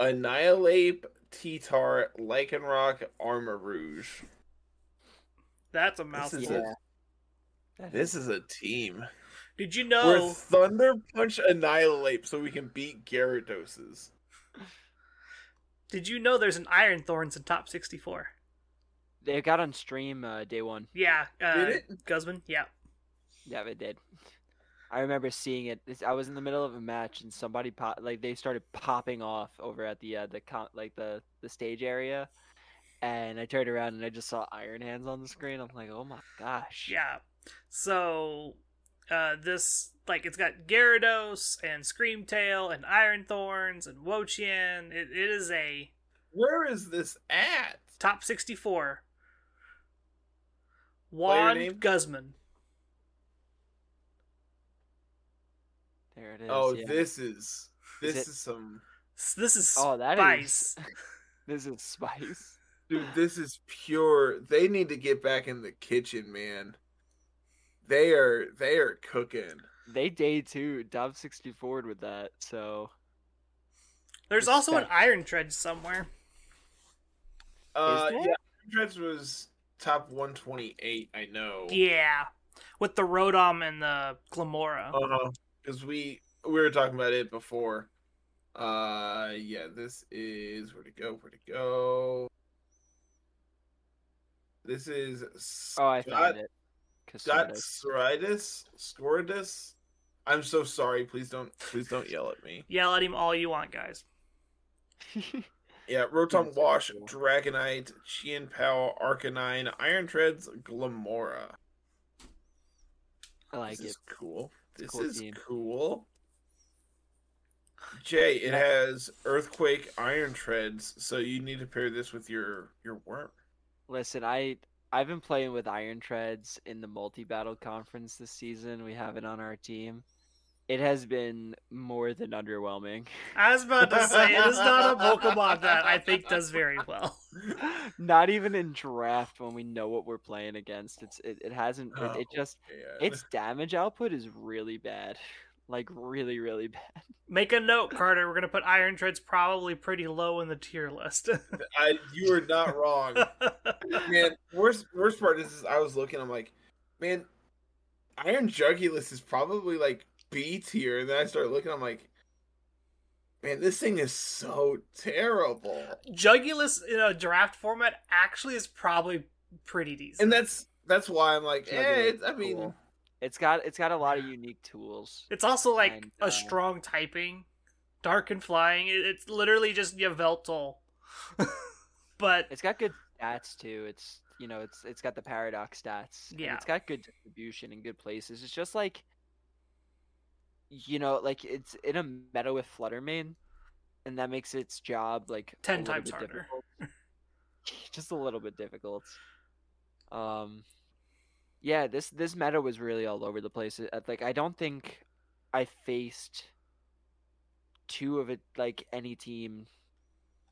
Annihilape, T-Tar, Lycanroc, Armarouge. That's a This mouthful. is Yeah. a this is a team. Did you know We're know? Thunder Punch Annihilape so we can beat Gyarados. Did you know there's an Iron Thorns in top 64? They got on stream uh, day one. Yeah, uh, Did? Guzman. Yeah, Yeah, they did. I remember seeing it. This, I was in the middle of a match and somebody pop like they started popping off over at the uh, the con- like the the stage area, and I turned around and I just saw Iron Hands on the screen. I'm like, oh my gosh. yeah. So uh, this like it's got Gyarados and Screamtail and Iron Thorns and Wochien. It, it is a Where is this at? top sixty four. Player name? Juan Guzman. There it is. Oh, yeah. this is this it- is some This is Oh, that is- spice. this is spice. dude. This is pure. They need to get back in the kitchen, man. They are they are cooking. They day two top sixty four with that. So There's also an Iron Tread somewhere. Uh, there? yeah, Dreads was top one twenty eight. I know. Yeah, with the Rotom and the Glimmora. Uh because we we were talking about it before. Uh, yeah, this is where to go. Where to go. This is oh, I Scott found it. Scott Casares. Scoridus. Scoridus. I'm so sorry. Please don't. Please don't yell at me. Yell at him all you want, guys. Yeah, Rotom Wash, cool. Dragonite, Chien Pao, Arcanine, Iron Treads, Glimmora. I like it. this it. is cool. This cool is team. cool. Jay, it has Earthquake, Iron Treads, so you need to pair this with your your worm. Listen, I I've been playing with Iron Treads in the multi battle conference this season. We have it on our team. It has been more than underwhelming. I was about to say it is not a Pokemon that I think does very well. Not even in draft when we know what we're playing against. It's it, it hasn't it, it Oh, just man. its damage output is really bad. Like really, really bad. Make a note, Carter. We're gonna put Iron Treads probably pretty low in the tier list. I, you are not wrong. man, worst worst part is, is I was looking, I'm like, man, Iron Jugulis is probably like B here, and then I start looking, I'm like, man, this thing is so terrible. Jugulis in a draft format actually is probably pretty decent. And that's that's why I'm like, eh, it's, I mean, cool. It's got it's got a lot of unique tools. It's also like And, a uh, strong typing, dark and flying. It, it's literally just Yveltal. but It's got good stats too. It's you know, it's it's got the paradox stats. Yeah. It's got good distribution in good places. It's just like you know, like it's in a meta with Flutter Mane, and that makes its job like 10 little times bit harder. just a little bit difficult. Um yeah, this this meta was really all over the place. Uh, Like I don't think I faced two of it like any team.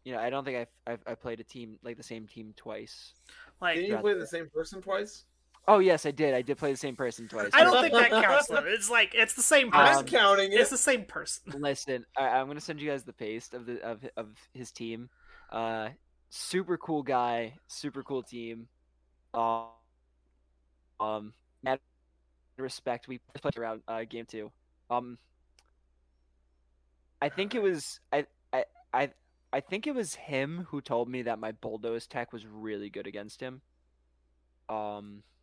You know, I don't think I've, I've I played a team like the same team twice. like didn't you Yeah. play the same person twice? Oh yes, I did. I did play the same person twice. I don't think that counts though. It's like it's the same I'm person. counting it. it's the same person. Listen, I, I'm gonna send you guys the paste of the of of his team. Uh, super cool guy, super cool team. Um, um, mad respect. We played around uh, game two. Um, I think it was I I I I think it was him who told me that my bulldoze tech was really good against him. Um, 'cause it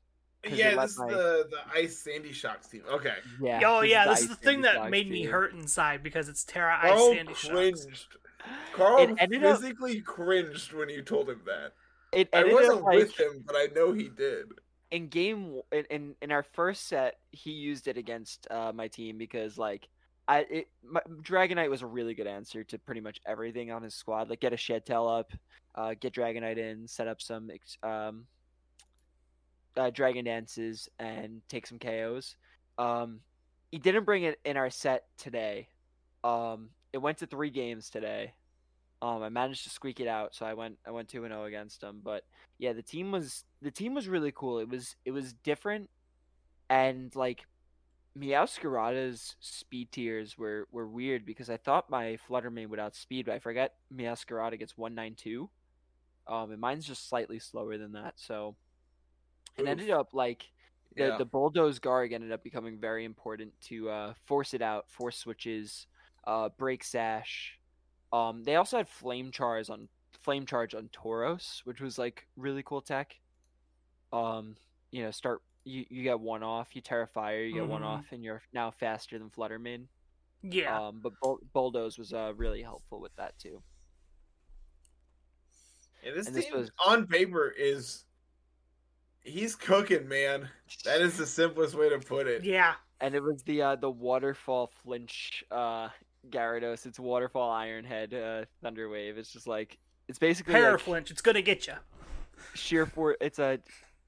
yeah, let this is my- the the Ice Sandy Shocks team. Okay. yeah. oh yeah, this is the Ice thing Sandy that Shocks made me hurt inside because it's Tera Ice Carl Sandy Shocks. cringed. Carl It ended up- physically cringed when you told him that. It I ended wasn't up like with him, but I know he did. in game in, in in our first set he used it against uh, my team because like I it my, Dragonite was a really good answer to pretty much everything on his squad like get a shed tail up uh, get Dragonite in set up some um uh, Dragon dances and take some KOs um he didn't bring it in our set today. Um it went to three games today. Um I managed to squeak it out so I went I went 2 and 0 against him. But yeah the team was the team was really cool. It was it was different. And like Meowscarada's speed tiers were were weird because I thought my Flutter Mane would outspeed but I forget Meowscarada gets 192 um and mine's just slightly slower than that so it Oof. ended up like the, Yeah. the bulldoze Garg ended up becoming very important to uh, force it out, force switches, uh, break sash. Um, they also had flame charge on flame charge on Tauros, which was like really cool tech. Um, you know, start you, you get one off, you Tera Fire, you get one Mhm. off, and you're now faster than Flutter Mane. Yeah, Um, but Bull- bulldoze was uh, really helpful with that too. And this and this team was- on paper is he's cooking, man. That is the simplest way to put it. yeah. and it was the uh, the waterfall flinch uh, Gyarados. It's waterfall Ironhead uh, Thunderwave. It's just like it's basically Hair like flinch. It's gonna get you. sheer for. It's a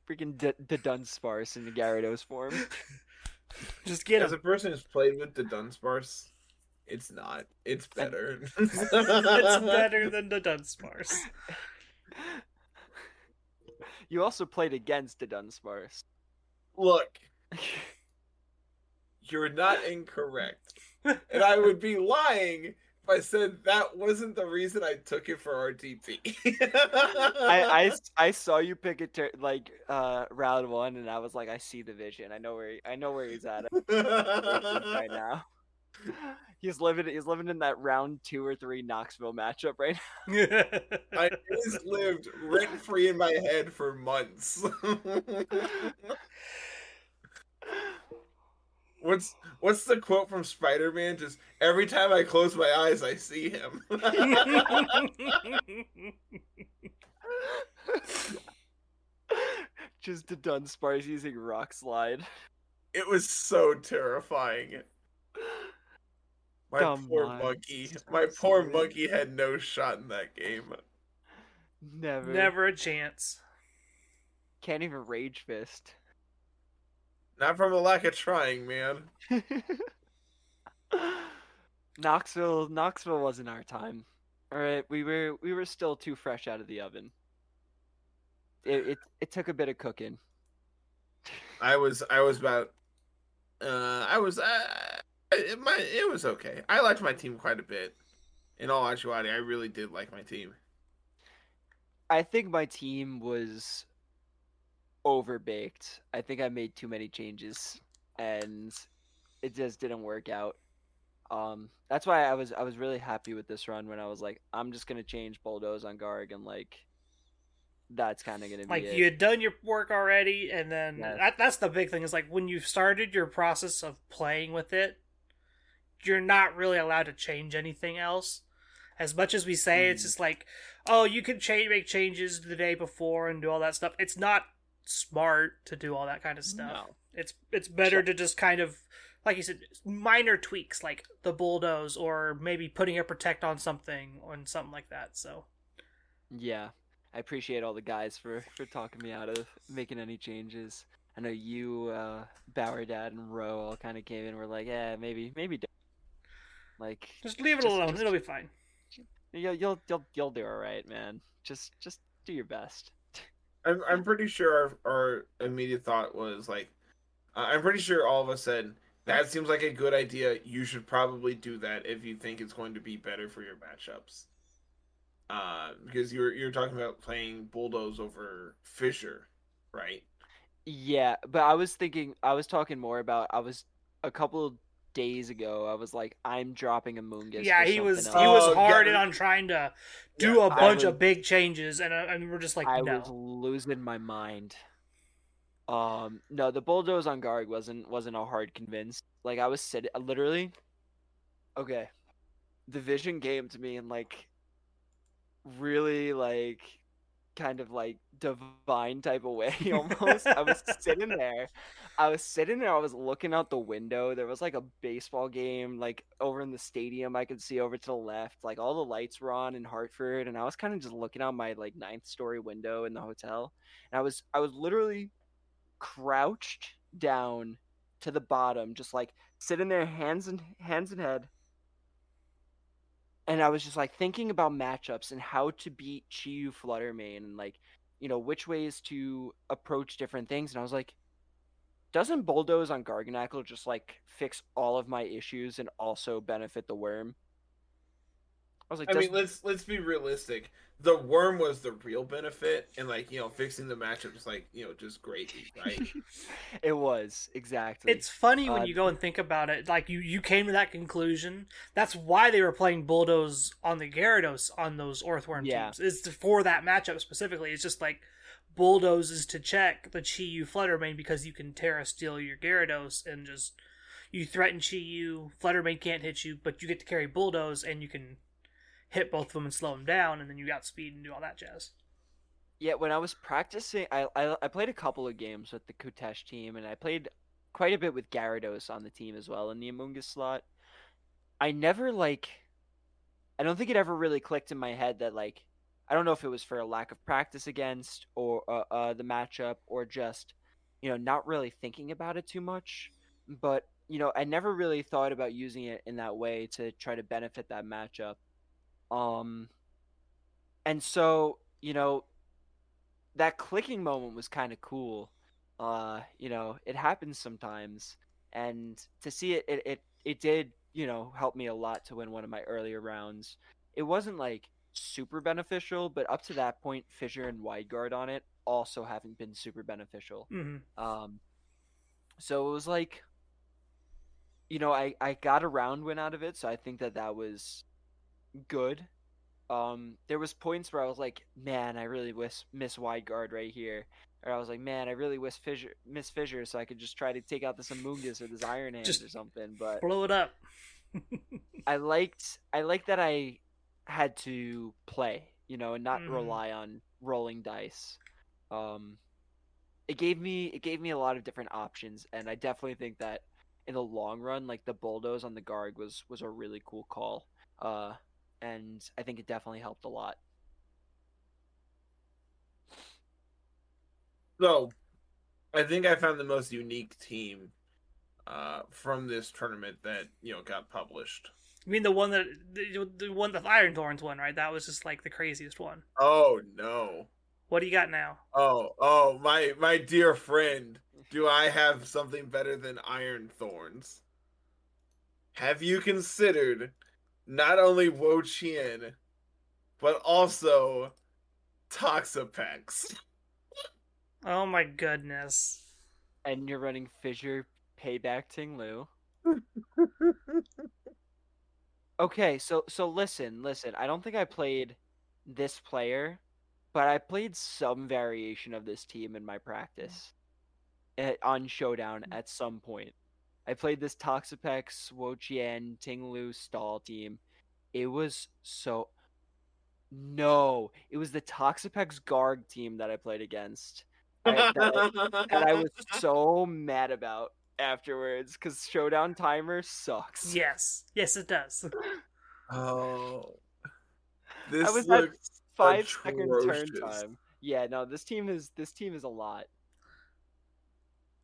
freaking D- the Dunsparce in the Gyarados form. Just get As a person who's played with the Dunsparce, it's not. It's better. it's better than the Dunsparce. You also played against a Dunsparce. Look, you're not incorrect. And I would be lying if I said that wasn't the reason I took it for RTP. I I saw you pick it to like uh round one, and I was like, I see the vision. I know where he, I know where he's at right now. He's living he's living in that round two or three Knoxville matchup right now. I it's lived rent free in my head for months. what's what's the quote from Spider Man? Just every time I close my eyes, I see him. Just the Dunsparce using Rock Slide. it was so terrifying. My Dumb poor minds. monkey. My poor Absolutely. monkey had no shot in that game. Never. Never a chance. Can't even Rage Fist. Not from a lack of trying, man. Knoxville Knoxville wasn't our time. Alright, we were we were still too fresh out of the oven. It it, it took a bit of cooking. I was I was about uh I was uh it, my it was okay. I liked my team quite a bit. In all actuality, I really did like my team. I think my team was overbaked. I think I made too many changes and it just didn't work out. Um that's why I was I was really happy with this run when I was like I'm just going to change Bulldoze on Garg and like that's kind of going to be Like it. you had done your work already, and then Yes. that, that's the big thing is like when you've started your process of playing with it, you're not really allowed to change anything else. As much as we say, it's Mhm. just like, oh, you can change, make changes the day before and do all that stuff. It's not smart to do all that kind of stuff. No. It's it's better to just kind of, like you said, minor tweaks like the bulldoze or maybe putting a protect on something or something like that. So Yeah, I appreciate all the guys for for talking me out of making any changes. I know you, uh, Bauer Dad, and Ro all kind of came in. and were like, yeah, maybe, maybe, don't." Like just leave it Just- alone; just- it'll be fine. you'll you'll you'll you'll do all right, man. Just just do your best. I'm I'm pretty sure our, our immediate thought was like uh, I'm pretty sure all of us said that seems like a good idea. You should probably do that if you think it's going to be better for your matchups. Uh, because you're you're talking about playing bulldoze over Fissure, right? Yeah, but I was thinking, I was talking more about. I was a couple of days ago. I was like, I'm dropping Amoonguss. yeah, he was something he was Oh, hard yeah. in on trying to do Yeah, a I bunch was- of big changes, and uh, and we're just like, I no. was losing my mind. Um, no, the bulldoze on Garg wasn't wasn't a hard convince. Like I was sitting, literally. Okay, the vision came to me and like really like kind of like divine type of way almost. I was sitting there. I was sitting there, I was looking out the window. There was like a baseball game like over in the stadium I could see over to the left. Like all the lights were on in Hartford and I was kind of just looking out my like ninth story window in the hotel. And I was I was literally crouched down to the bottom, just like sitting there hands and hands and head and I was just like thinking about matchups and how to beat Chiyu Flutter Mane and like, you know, which ways to approach different things. And I was like, doesn't Bulldoze on Garganacl just like fix all of my issues and also benefit the worm? I was like, I mean, let's let's be realistic. The worm was the real benefit, and like you know, fixing the matchup matchups like you know just gravy, right? it was exactly. It's funny when Uh, you go and think about it. Like you, you came to that conclusion. That's why they were playing Bulldoze on the Gyarados on those Orthworm Yeah. teams. Is for that matchup specifically. It's just like bulldozes to check the Chi-Yu Flutter Mane because you can Tera Steel your Gyarados and just you threaten Chi-Yu. Flutter Mane can't hit you, but you get to carry Bulldoze and you can hit both of them and slow them down, and then you got speed and do all that jazz. Yeah, when I was practicing, I, I I played a couple of games with the Kutesh team, and I played quite a bit with Gyarados on the team as well in the Amoonguss slot. I never like I don't think it ever really clicked in my head that like I don't know if it was for a lack of practice against or uh, uh, the matchup or just you know not really thinking about it too much, but you know I never really thought about using it in that way to try to benefit that matchup. Um and so, you know, that clicking moment was kind of cool. Uh, you know, it happens sometimes and to see it, it it it did you know, help me a lot to win one of my earlier rounds. It wasn't like super beneficial, but up to that point, Fissure and Wide Guard on it also haven't been super beneficial. Mm-hmm. Um, so it was like, you know, I I got a round win out of it, so I think that that was good. Um, there was points where I was like, man, I really miss miss Wide Guard right here. Or I was like, man, I really wish Fissure, miss Fissure, so I could just try to take out this Amoonguss or this Iron Hands Just or something. But Blow it up. I liked I liked that I had to play, you know, and not Mhm. rely on rolling dice. Um it gave me it gave me a lot of different options and I definitely think that in the long run like the bulldoze on the guard was was a really cool call. Uh and I think it definitely helped a lot. So, I think I found the most unique team uh, from this tournament that you know got published. You mean the one that the, the one the Iron Thorns one, right? That was just like the craziest one. Oh no! What do you got now? Oh oh my my dear friend, do I have something better than Iron Thorns? Have you considered not only Wo Chien, but also Toxapex? Oh my goodness. And you're running Fissure Payback Ting Lu. Okay, so so listen, listen. I don't think I played this player, but I played some variation of this team in my practice at, on Showdown hmm. at some point. I played this Toxapex, Wochien, Tinglu stall team. It was so no, it was the Toxapex Garg team that I played against. I, that, I- that I was so mad about afterwards because Showdown timer sucks. Yes. Yes, it does. oh, this I was at looks five second turn atrocious. time. Yeah, no, this team is this team is a lot.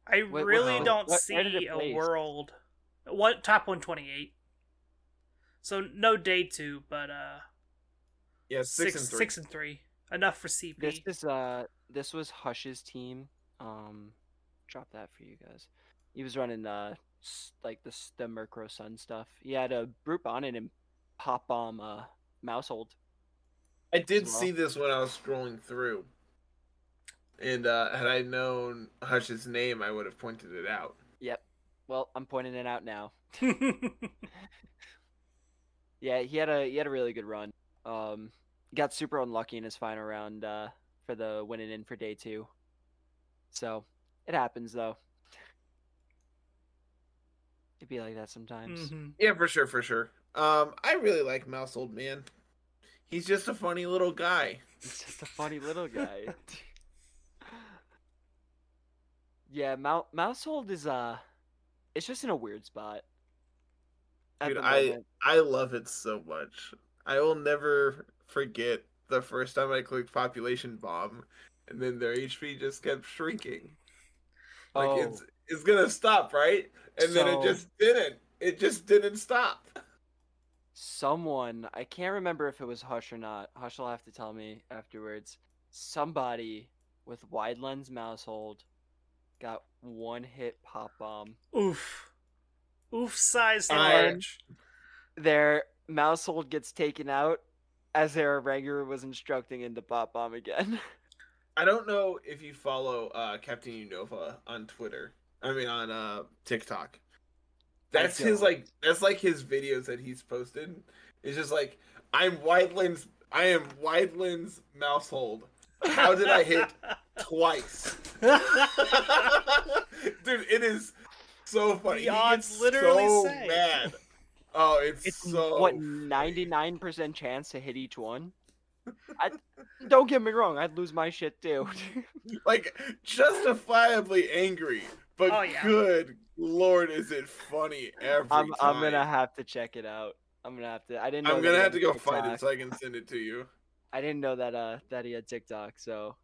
I Wait, really wow. don't What- see a world. What top one twenty eight? So no day two, but uh, Yeah, six, six and three. six and three. Enough for CP. This is uh this was Hush's team. Um, drop that for you guys. He was running uh like the the Murkrow Sun stuff. He had a Brute Bonnet and Pop Bomb uh Maushold. I did well. see this when I was scrolling through. And uh, had I known Hush's name, I would have pointed it out. Yep. Well, I'm pointing it out now. Yeah, he had a he had a really good run. Um, got super unlucky in his final round uh, for the winning in for day two. So it happens though. It'd be like that sometimes. Mhm. Yeah, for sure, for sure. Um, I really like Mouse Old Man. He's just a funny little guy. He's just a funny little guy. yeah, Mou- Maushold is uh, it's just in a weird spot. Dude, I. I love it so much. I will never forget the first time I clicked population bomb, and then their HP just kept shrinking. Like Oh. it's it's gonna stop, right? And then it just didn't. It just didn't stop. someone I can't remember if it was Hush or not. Hush will have to tell me afterwards. Somebody with wide lens maushold got one hit pop bomb. Oof. Oof size I- large. Their maushold gets taken out as their regular was instructing into pop bomb again. I don't know if you follow uh, Captain Unova on Twitter. I mean on uh, TikTok. That's his like that's like his videos that he's posted. It's just like I'm Wide Lens I am Widelands maushold. How did I hit twice? Dude, it is so funny. The He odds literally so say. mad. Oh, it's, It's so what ninety nine percent chance to hit each one. I, don't get me wrong, I'd lose my shit too. like justifiably angry but Oh, yeah. good lord, is it funny every I'm time. I'm gonna have to check it out. I'm gonna have to. I didn't. Know I'm gonna have to go TikTok. find it so I can send it to you. I didn't know that uh that he had TikTok. So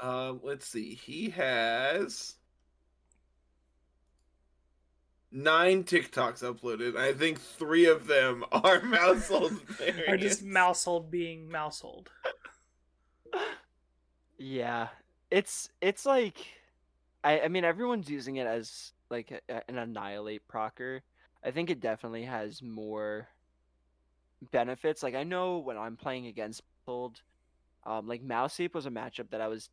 Um, let's see. He has nine TikToks uploaded. I think three of them are maushold Or just variants. maushold being maushold. yeah, it's it's like, I I mean everyone's using it as like a, a- an annihilape procker. I think it definitely has more benefits. Like I know when I'm playing against Hold, um, like Mouse Ape was a matchup that I was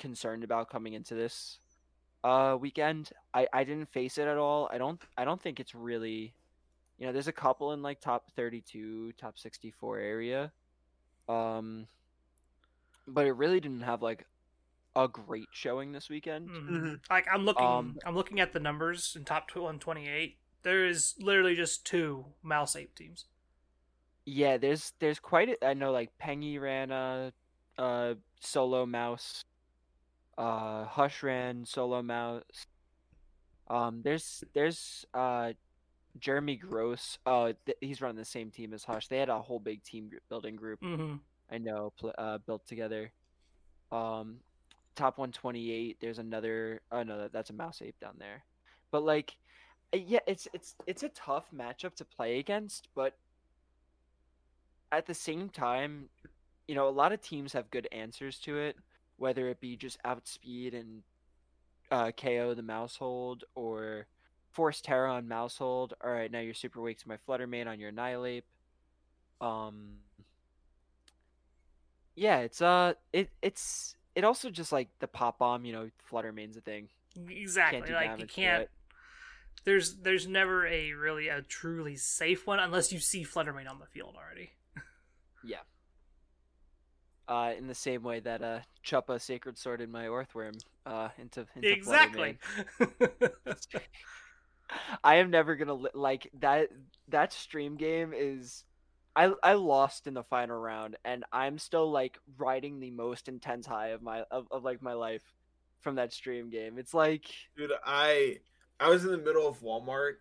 concerned about coming into this uh weekend. I I didn't face it at all. I don't I don't think it's really you know, there's a couple in like top 32, top 64 area. Um but it really didn't have like a great showing this weekend. Mhm. Mhm. Like I'm looking, Um, I'm looking at the numbers in top 128. There is literally just two mouse ape teams. Yeah, there's there's quite a, I know like Pengy ran a, a solo mouse. Uh Hush ran solo mouse. Um there's there's uh Jeremy Gross. Oh, th- he's running the same team as Hush. They had a whole big team building group. hmm I know pl- uh, built together. Um, top 128. There's another. Oh no, that, that's a mouse ape down there. But like, uh, yeah, it's it's it's a tough matchup to play against. But at the same time, you know, a lot of teams have good answers to it. Whether it be just outspeed and uh, KO the maushold or force tera on maushold. All right, now you're super weak to my flutter mane on your annihilape. Um, yeah, it's uh, it it's it also just like the pop bomb. You know, flutter mane's a thing. Exactly. Can't do like you can't. There's there's never a really a truly safe one unless you see Flutter Mane on the field already. Uh, in the same way that uh, Chuppa sacred sword in my Orthworm uh into, into exactly. I am never gonna li- like that. That stream game is. I I lost in the final round, and I'm still like riding the most intense high of my of, of like my life from that stream game. It's like Dude, I I was in the middle of Walmart,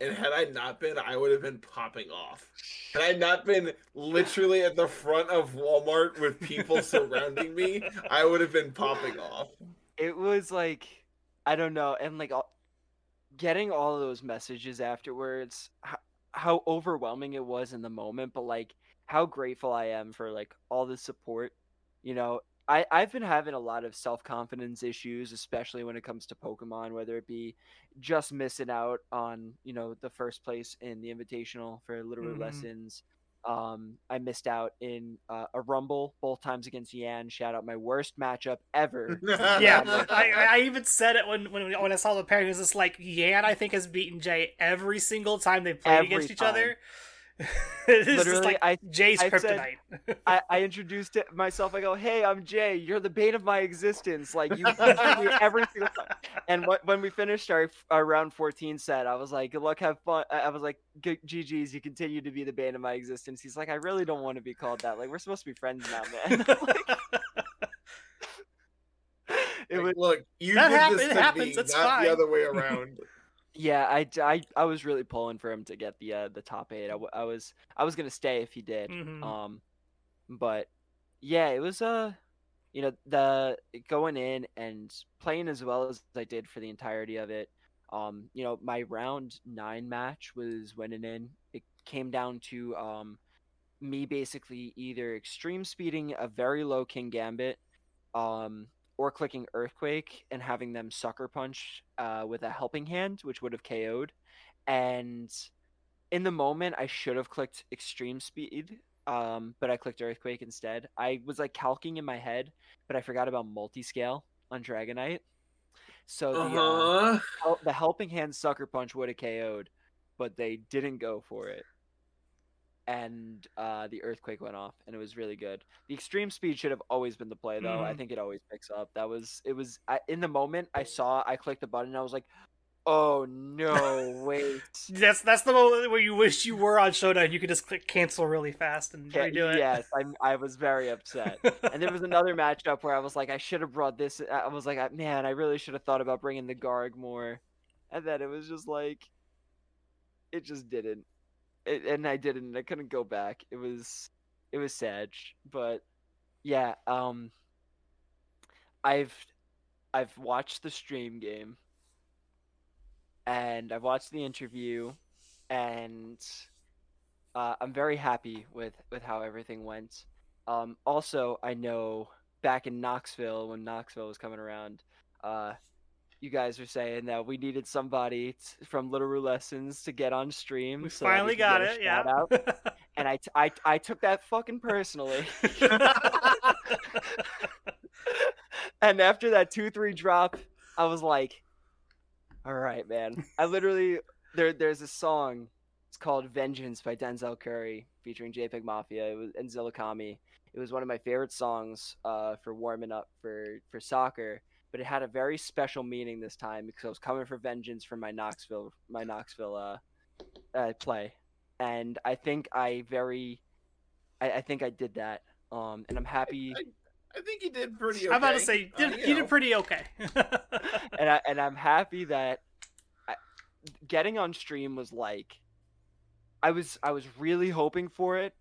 and had I not been, I would have been popping off. Had I not been literally at the front of Walmart with people surrounding me, I would have been popping off. it was like I don't know, and like all, getting all those messages afterwards, how, how overwhelming it was in the moment, but like how grateful I am for like all the support. You know, I I've been having a lot of self confidence issues, especially when it comes to Pokemon, whether it be just missing out on you know the first place in the Invitational for literary Mhm. lessons. Um, I missed out in uh, a Rumble both times against Yan. Shout out my worst matchup ever. yeah, I, I even said it when when when I saw the pairing. It was just like Yan. I think has beaten Jay every single time they played Every against each other. it's just Literally, like I Jay's I said- kryptonite. I, I introduced it myself. I go, "Hey, I'm Jay. You're the bane of my existence. Like you, you me every single time." And wh- when we finished our, our round 14 set, I was like, "Good luck, have fun." I I was like, "G- "GG's, you continue to be the bane of my existence." He's like, "I really don't want to be called that. Like we're supposed to be friends now, man." Like, it was Like, look, you That did hap- this it to happens, me, it's not fine. the other way around. Yeah, I, I, I was really pulling for him to get the uh, the top eight. I was I was gonna stay if he did. Mhm. Um, but yeah, it was uh, you know, the going in and playing as well as I did for the entirety of it. Um, you know, my round nine match was winning in. It came down to um, me basically either extreme speeding a very low Kingambit, um, or clicking Earthquake and having them sucker punch uh, with a helping hand, which would have KO'd. And in the moment, I should have clicked Extreme Speed, um, but I clicked Earthquake instead. I was like calking in my head, but I forgot about multi-scale on Dragonite. So the, uh, Uh-huh. hel- the helping hand sucker punch would have KO'd, but they didn't go for it. And uh, the earthquake went off, and it was really good. The extreme speed should have always been the play, though. I Mhm. think it always picks up. That was it was I, in the moment I saw I clicked the button. And I was like, Oh no! Wait. That's that's the moment where you wish you were on Showdown. You could just click cancel really fast and Yeah, redo it. yes, I I was very upset. and there was another matchup where I was like, I should have brought this. I was like, man, I really should have thought about bringing the Garg more. And then it was just like, it just didn't. It, and I didn't. I couldn't go back. It was, it was sad. But yeah, um, I've, I've watched the stream game, and I've watched the interview, and uh, I'm very happy with with how everything went. Um, also, I know back in Knoxville when Knoxville was coming around, uh, you guys were saying that we needed somebody t- from Littleroot Lessons to get on stream. We so finally could got it. Yeah. out. And I, t- I, I took that fucking personally. and after that two three drop, I was like, "All right, man." I literally there there's a song. It's called "Vengeance" by Denzel Curry featuring JPEG Mafia. It was and Zillakami. It was one of my favorite songs uh, for warming up for for soccer. But it had a very special meaning this time because I was coming for vengeance for my Knoxville my Knoxville uh, uh, play, and I think I very, I, I think I did that. Um, and I'm happy. I think you did pretty. Okay. I'm about to say Uh, did, you you did pretty okay. and I and I'm happy that I, getting on stream was like I was I was really hoping for it.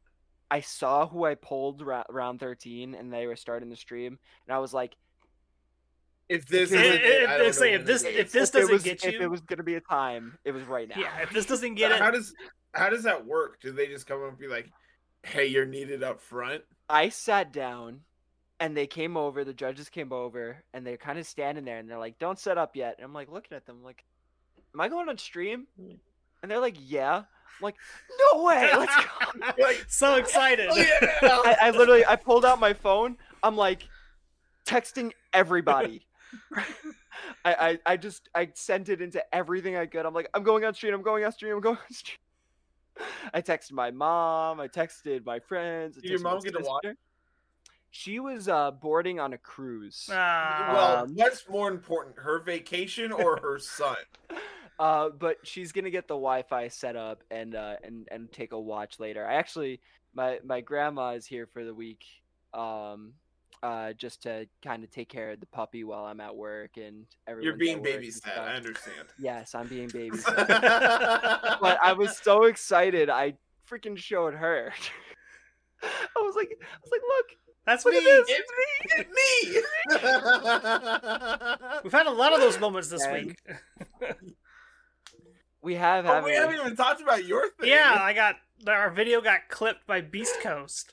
I saw who I pulled ra- round 13 and they were starting the stream and I was like If this If- isn't if- if- say, if this- if this it doesn't was, get if you- it was going to be a time, it was right now. yeah, if this doesn't get how it, how does how does that work? Do they just come up and be like, "Hey, you're needed up front"? I sat down and they came over, the judges came over and they're kind of standing there and they're like, "Don't set up yet." And I'm like looking at them like, "Am I going on stream?" And they're like, "Yeah." I'm like, "No way. Let's go." Like, so excited. oh yeah. I, I literally I pulled out my phone. I'm like texting everybody. I, I I just I sent it into everything I could. I'm like, I'm going on stream. I'm going on stream. I'm going on stream. I texted my mom. I texted my friends. I Did your mom get to watch? She was uh, boarding on a cruise. Ah. well, Um, what's more important, her vacation or her son? Uh, but she's gonna get the Wi-Fi set up and uh, and and take a watch later. I actually, my my grandma is here for the week, um, uh, just to kind of take care of the puppy while I'm at work and everyone. You're being babysat. I understand. Yes, I'm being babysat. but I was so excited, I freaking showed her. I was like, I was like, look, That's look me. at this. It's me. It's me. We've had a lot of those moments this And- week. We have Oh, we haven't even talked about your thing. yeah, I got our video got clipped by Beast Coast.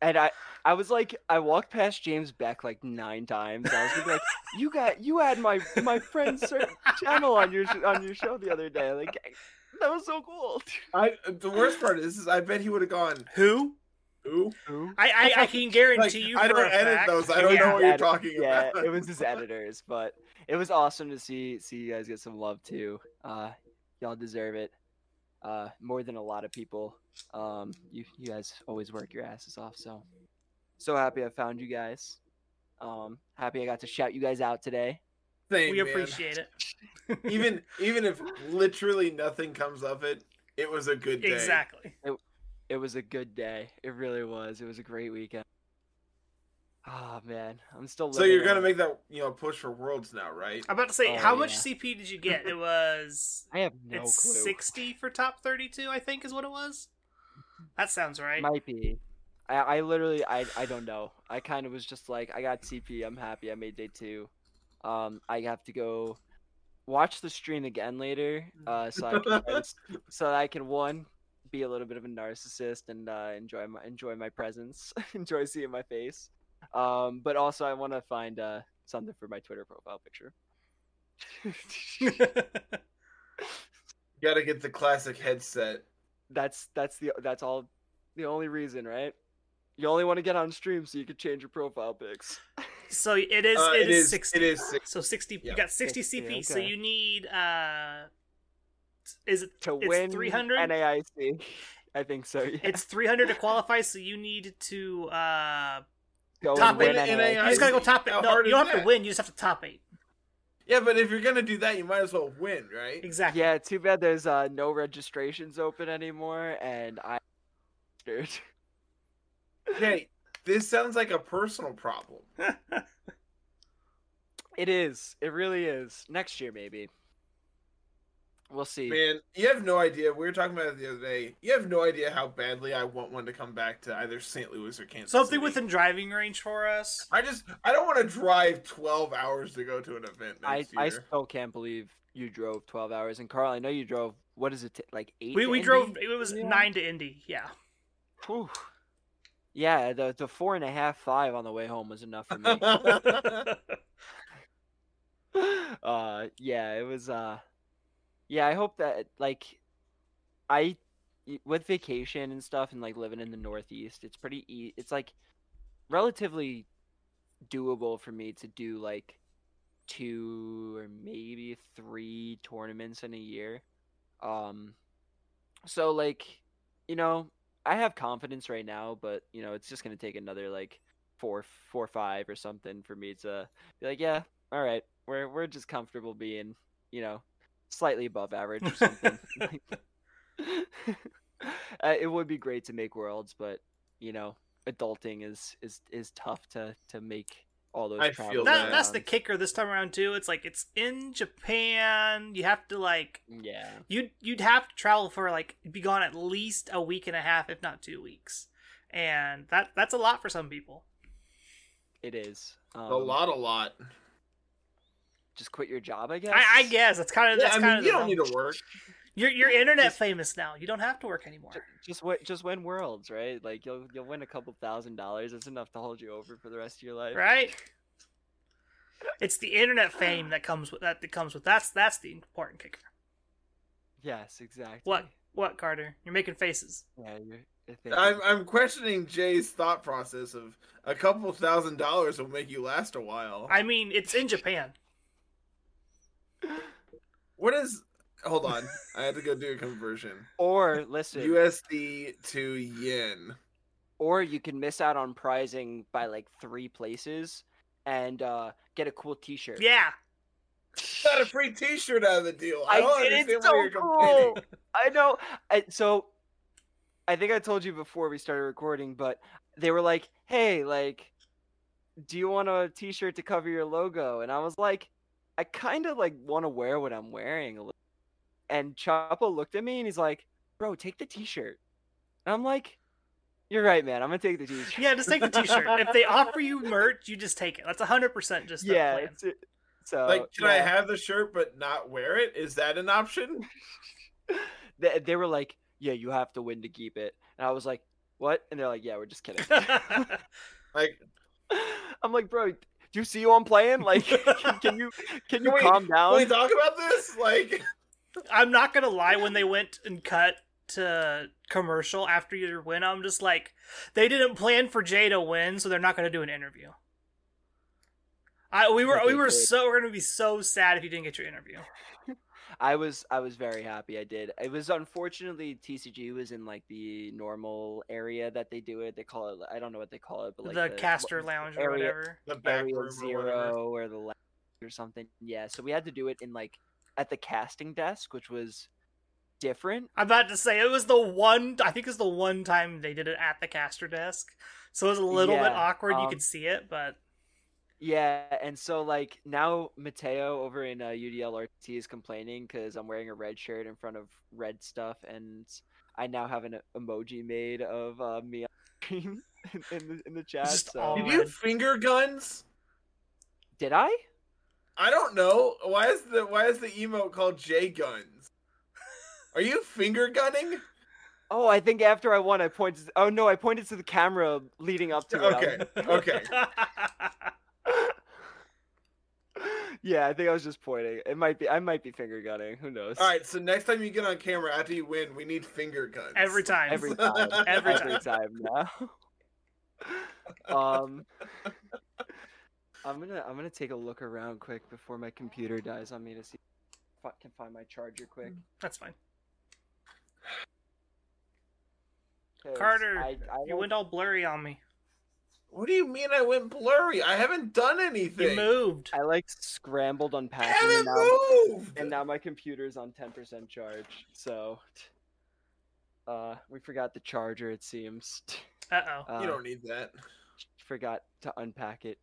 And I, I was like, I walked past James Beck like nine times. I was like, you got, you had my my friend's cer- channel on your on your show the other day. Like, that was so cool. I, the worst part is, is I bet he would have gone. Who? Who? I I, I can guarantee Like, you. I don't a edit fact- those. I don't yeah. know what you're Edit- talking yeah, about. it was his editors, but it was awesome to see see you guys get some love too. Uh, y'all deserve it. Uh, more than a lot of people. Um, you you guys always work your asses off. So, so happy I found you guys. Um, happy I got to shout you guys out today. Same, We man. appreciate it. even even if literally nothing comes of it, it was a good day. Exactly. It was a good day. It really was. It was a great weekend. Oh man, I'm still. So you're gonna on- make that you know push for worlds now, right? I'm about to say, Oh, how much. CP did you get? It was. I have no it's clue. 60 for top 32, I think, is what it was. That sounds right. Might be. I, I literally I I don't know. I kind of was just like I got CP. I'm happy. I made day two. Um, I have to go watch the stream again later. Uh, so I can try to s- so that I can one be a little bit of a narcissist and uh, enjoy my enjoy my presence, enjoy seeing my face. Um, but also I want to find uh something for my Twitter profile picture. Got to get the classic headset. that's that's the that's all the only reason, right? You only want to get on stream so you can change your profile pics. so it is. Uh, it it is, is- 60. it is 60. So 60. You got 60 60, CP. So you need. uh Is it. to win 300? NAIC. I think so. Yeah. It's 300 to qualify, so you need to. uh Go top and win eight NAIC. You just gotta go top eight. How No, you don't is have to win. You just have to top eight. Yeah, but if you're gonna do that, you might as well win, right? Exactly. Yeah, too bad there's uh, no registrations open anymore, and I. Hey, this sounds like a personal problem. It is. It really is. Next year, maybe. We'll see. Man, you have no idea. We were talking about it the other day. You have no idea how badly I want one to come back to either St. Louis or Kansas. Something City. within driving range for us. I just I don't want to drive twelve hours to go to an event I next I year. still can't believe you drove 12 hours. And Carl, I know you drove. What is it? t- like eight? We to we Indy? drove. It was Yeah. nine to Indy. Yeah. Whew. Yeah, the the four and a half five on the way home was enough for me. uh yeah it was uh yeah i hope that like I with vacation and stuff and like living in the northeast it's pretty e- it's like relatively doable for me to do like two or maybe three tournaments in a year um so like you know i have confidence right now but you know it's just gonna take another like four four five or something for me to be like yeah all right we're we're just comfortable being you know slightly above average or something. Uh, it would be great to make worlds but you know adulting is is is tough to to make all those I travel feel that, that. that's the kicker this time around too. It's like it's in Japan. You have to like yeah you'd you'd have to travel for like be gone at least a week and a half, if not two weeks, and that that's a lot for some people. it is um, a lot, a lot. just quit your job i guess I, I guess that's kind of Yeah, that's I kind mean, of you don't need to work. You're you're internet Just- famous now. You don't have to work anymore, just win, just win worlds, right? Like you'll you'll win a couple thousand dollars. It's enough to hold you over for the rest of your life. right? It's the internet fame that comes with that. That comes with that's that's the important kicker. Yes, exactly. What what Carter? You're making faces. Yeah, you're, I'm I'm questioning Jay's thought process of a couple thousand dollars will make you last a while. I mean, it's in Japan. What is? Hold on, I had to go do a conversion. Or listen, USD to yen. or you can miss out on prizing by like three places and uh, get a cool T-shirt. Yeah, Got a free T-shirt out of the deal. I, I don't did, understand it's why so you're complaining. cool. I know. I, so, I think I told you before we started recording, but they were like, "Hey, like, do you want a T-shirt to cover your logo?" And I was like, "I kind of like want to wear what I'm wearing." a little." And Chapo looked at me and he's like, "Bro, take the T-shirt." And I'm like, "You're right, man. I'm gonna take the T-shirt." yeah. Just take the T-shirt. if they offer you merch, you just take it. That's hundred percent just the yeah. plan. It's, it- so Like, can I have the shirt but not wear it? Is that an option? they, they were like, "Yeah, you have to win to keep it," and I was like, "What?" And they're like, "Yeah, we're just kidding." Like, I'm like, "Bro, do you see who I'm playing? Like, can you can you Wait, calm can down?" we talk about this? Like, I'm not gonna lie. When they went and cut to commercial after your win, I'm just like, they didn't plan for Jay to win, so they're not gonna do an interview. I we were But we were did. so we're gonna be so sad if you didn't get your interview. I was I was very happy I did. It was unfortunately TCG was in like the normal area that they do it. They call it I don't know what they call it, but like the, the caster lounge or whatever. the back area room or whatever. zero or the left or something. Yeah, so we had to do it in like at the casting desk, which was different. I'm about to say it was the one. I think it was the one time they did it at the caster desk, so it was a little bit Yeah, awkward. you um, could see it, but Yeah, and so like now Mateo over in uh, UDL RT is complaining because I'm wearing a red shirt in front of red stuff, and I now have an emoji made of uh, me in, in the in the chat. Just So Did red. you finger guns? did I? I don't know. Why is the why is the emote called J Guns? Are you finger gunning? Oh, I think after I won, I pointed. Oh no, I pointed to the camera leading up to it. Okay. Okay. yeah, I think I was just pointing. It might be. I might be finger gunning. Who knows? All right. So next time you get on camera after you win, we need finger guns. Every time. Every time. Every every time now. um, I'm gonna I'm gonna take a look around quick before my computer dies on me to see if I can find my charger quick. That's fine. 'Cause Carter, I, I You don't- went all blurry on me. What do you mean I went blurry? I haven't done anything. You moved. I like scrambled I unpacking, haven't and now, moved. and now my computer's on 10% charge. So, uh, we forgot the charger. It seems. Uh oh. Uh, you don't need that. forgot to unpack it.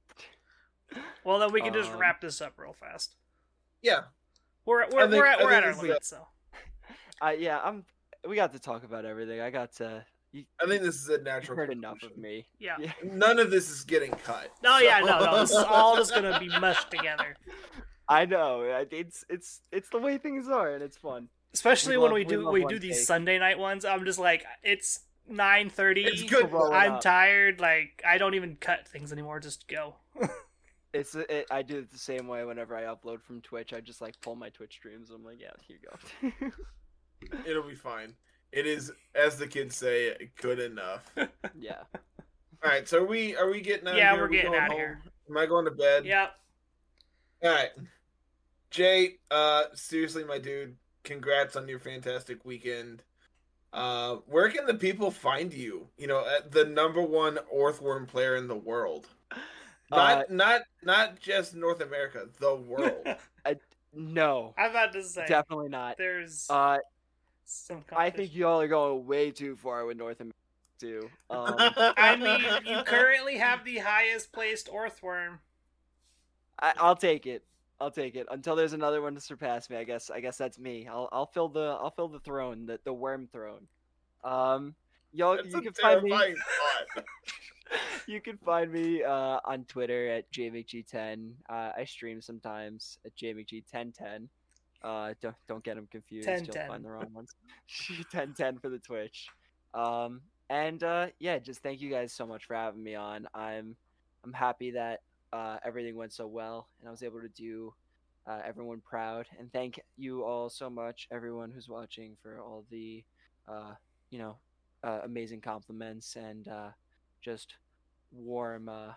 Well, then we can just um, wrap this up real fast. Yeah. We're we're, think- we're at we're at our this limit, a- so Uh, yeah, I'm. We got to talk about everything. I got to. You, I think this is a natural. heard enough of me. yeah. Yeah. None of this is getting cut. No, yeah, no, no. This is all just gonna be mushed together. I know. It's it's it's the way things are, and it's fun. Especially We when love- we we do love we one do these take. Sunday night ones. I'm just like, it's nine thirty. It's good. I'm up. tired. Like I don't even cut things anymore. Just go. It's it, I do it the same way whenever I upload from Twitch. I just like pull my Twitch streams. I'm like, yeah, here you go. It'll be fine. It is, as the kids say, good enough. Yeah. All right. So are we are we getting out? Yeah, of here? Yeah, we're we getting going outta home? here. Am I going to bed? Yep. All right. Jay, uh, seriously, my dude, congrats on your fantastic weekend. Uh, where can the people find you? You know, the number one Orthworm player in the world. Not, Uh, not, not just North America, the world. I, No, I'm about to say definitely not. there's Uh, some. I think y'all are going way too far with North America too. Um, I mean, you currently have the highest placed Orthworm. I, I'll take it. I'll take it until there's another one to surpass me. I guess. I guess that's me. I'll I'll fill the I'll fill the throne, the the worm throne. Um, y'all That's you a can find me. you can find me uh, on Twitter at jmcg10. Uh, I stream sometimes at jmcg1010. Uh, don't don't get them confused. You'll 1010. find the wrong ones. 1010 for the Twitch. Um, and uh, yeah, just thank you guys so much for having me on. I'm I'm happy that uh, everything went so well, and I was able to do uh, everyone proud. And thank you all so much, everyone who's watching, for all the uh, you know uh, amazing compliments and uh, just warm uh,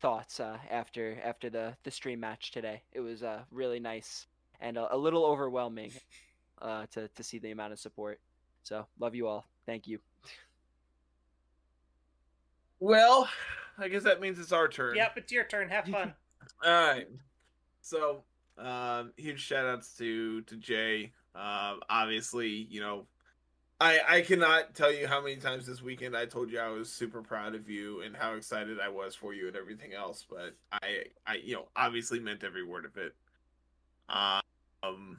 thoughts uh, after after the the stream match today. It was uh, really nice and a, a little overwhelming uh, to to see the amount of support. So love you all. Thank you. Well, I guess that means it's our turn. Yep, it's your turn. Have fun. All right. So, um, huge shout outs to to Jay. Um, obviously, you know, I I cannot tell you how many times this weekend I told you I was super proud of you and how excited I was for you and everything else. But I I you know obviously meant every word of it. Um,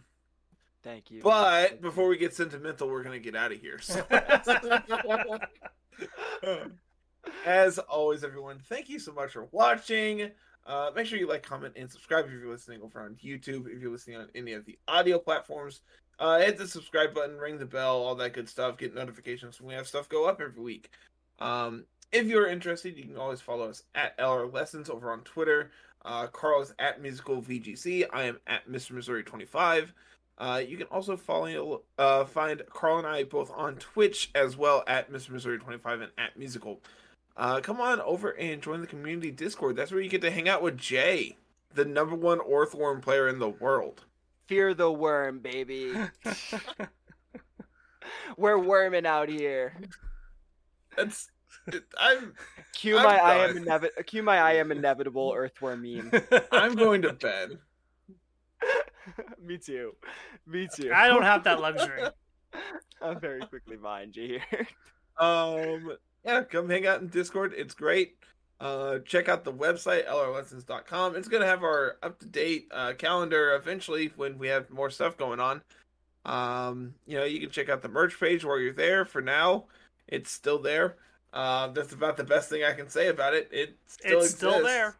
Thank you. but Thank before you. we get sentimental, we're gonna get out of here. So. As always, everyone, thank you so much for watching. Uh, make sure you like, comment, and subscribe if you're listening over on YouTube. If you're listening on any of the audio platforms, uh, hit the subscribe button, ring the bell, all that good stuff. Get notifications when we have stuff go up every week. Um, if you're interested, you can always follow us at LR Lessons over on Twitter. Uh, Carl is at Muzikal VGC. I am at Mr. Missouri 25. Uh, you can also follow, uh, find Carl and I both on Twitch as well at Mr. Missouri 25 and at Muzikal. Uh, come on over and join the community Discord. That's where you get to hang out with Jay, the number one Orthworm player in the world. Fear the worm, baby. We're worming out here. That's I'm Cue I'm my I am done. inevitable. Cue my I am inevitable Orthworm meme. I'm going to bed. Me too. Me too. I don't have that luxury. I'm very quickly behind you here. Um, yeah, come hang out in Discord. It's great. Uh, check out the website lrlessons.com. It's gonna have our up to date uh, calendar eventually when we have more stuff going on. Um, you know, you can check out the merch page while you're there. For now, it's still there. Uh, that's about the best thing I can say about it. It still it's still there.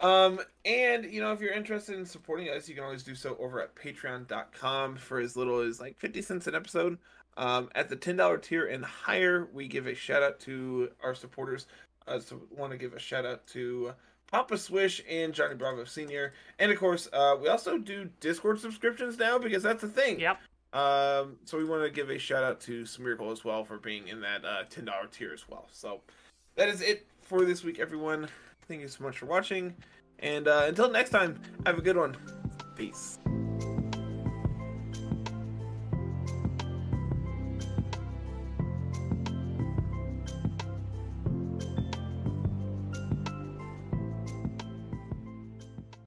Um, and you know, if you're interested in supporting us, you can always do so over at patreon.com for as little as like 50 cents an episode. Um, at the $10 tier and higher, we give a shout out to our supporters. Uh, so want to give a shout out to Papa Swish and Johnny Bravo Sr. And of course, uh, we also do Discord subscriptions now because that's a thing. Yep. Um, so we want to give a shout out to Smeargle as well for being in that uh, $10 tier as well. So that is it for this week, everyone. Thank you so much for watching. And uh, until next time, have a good one. Peace.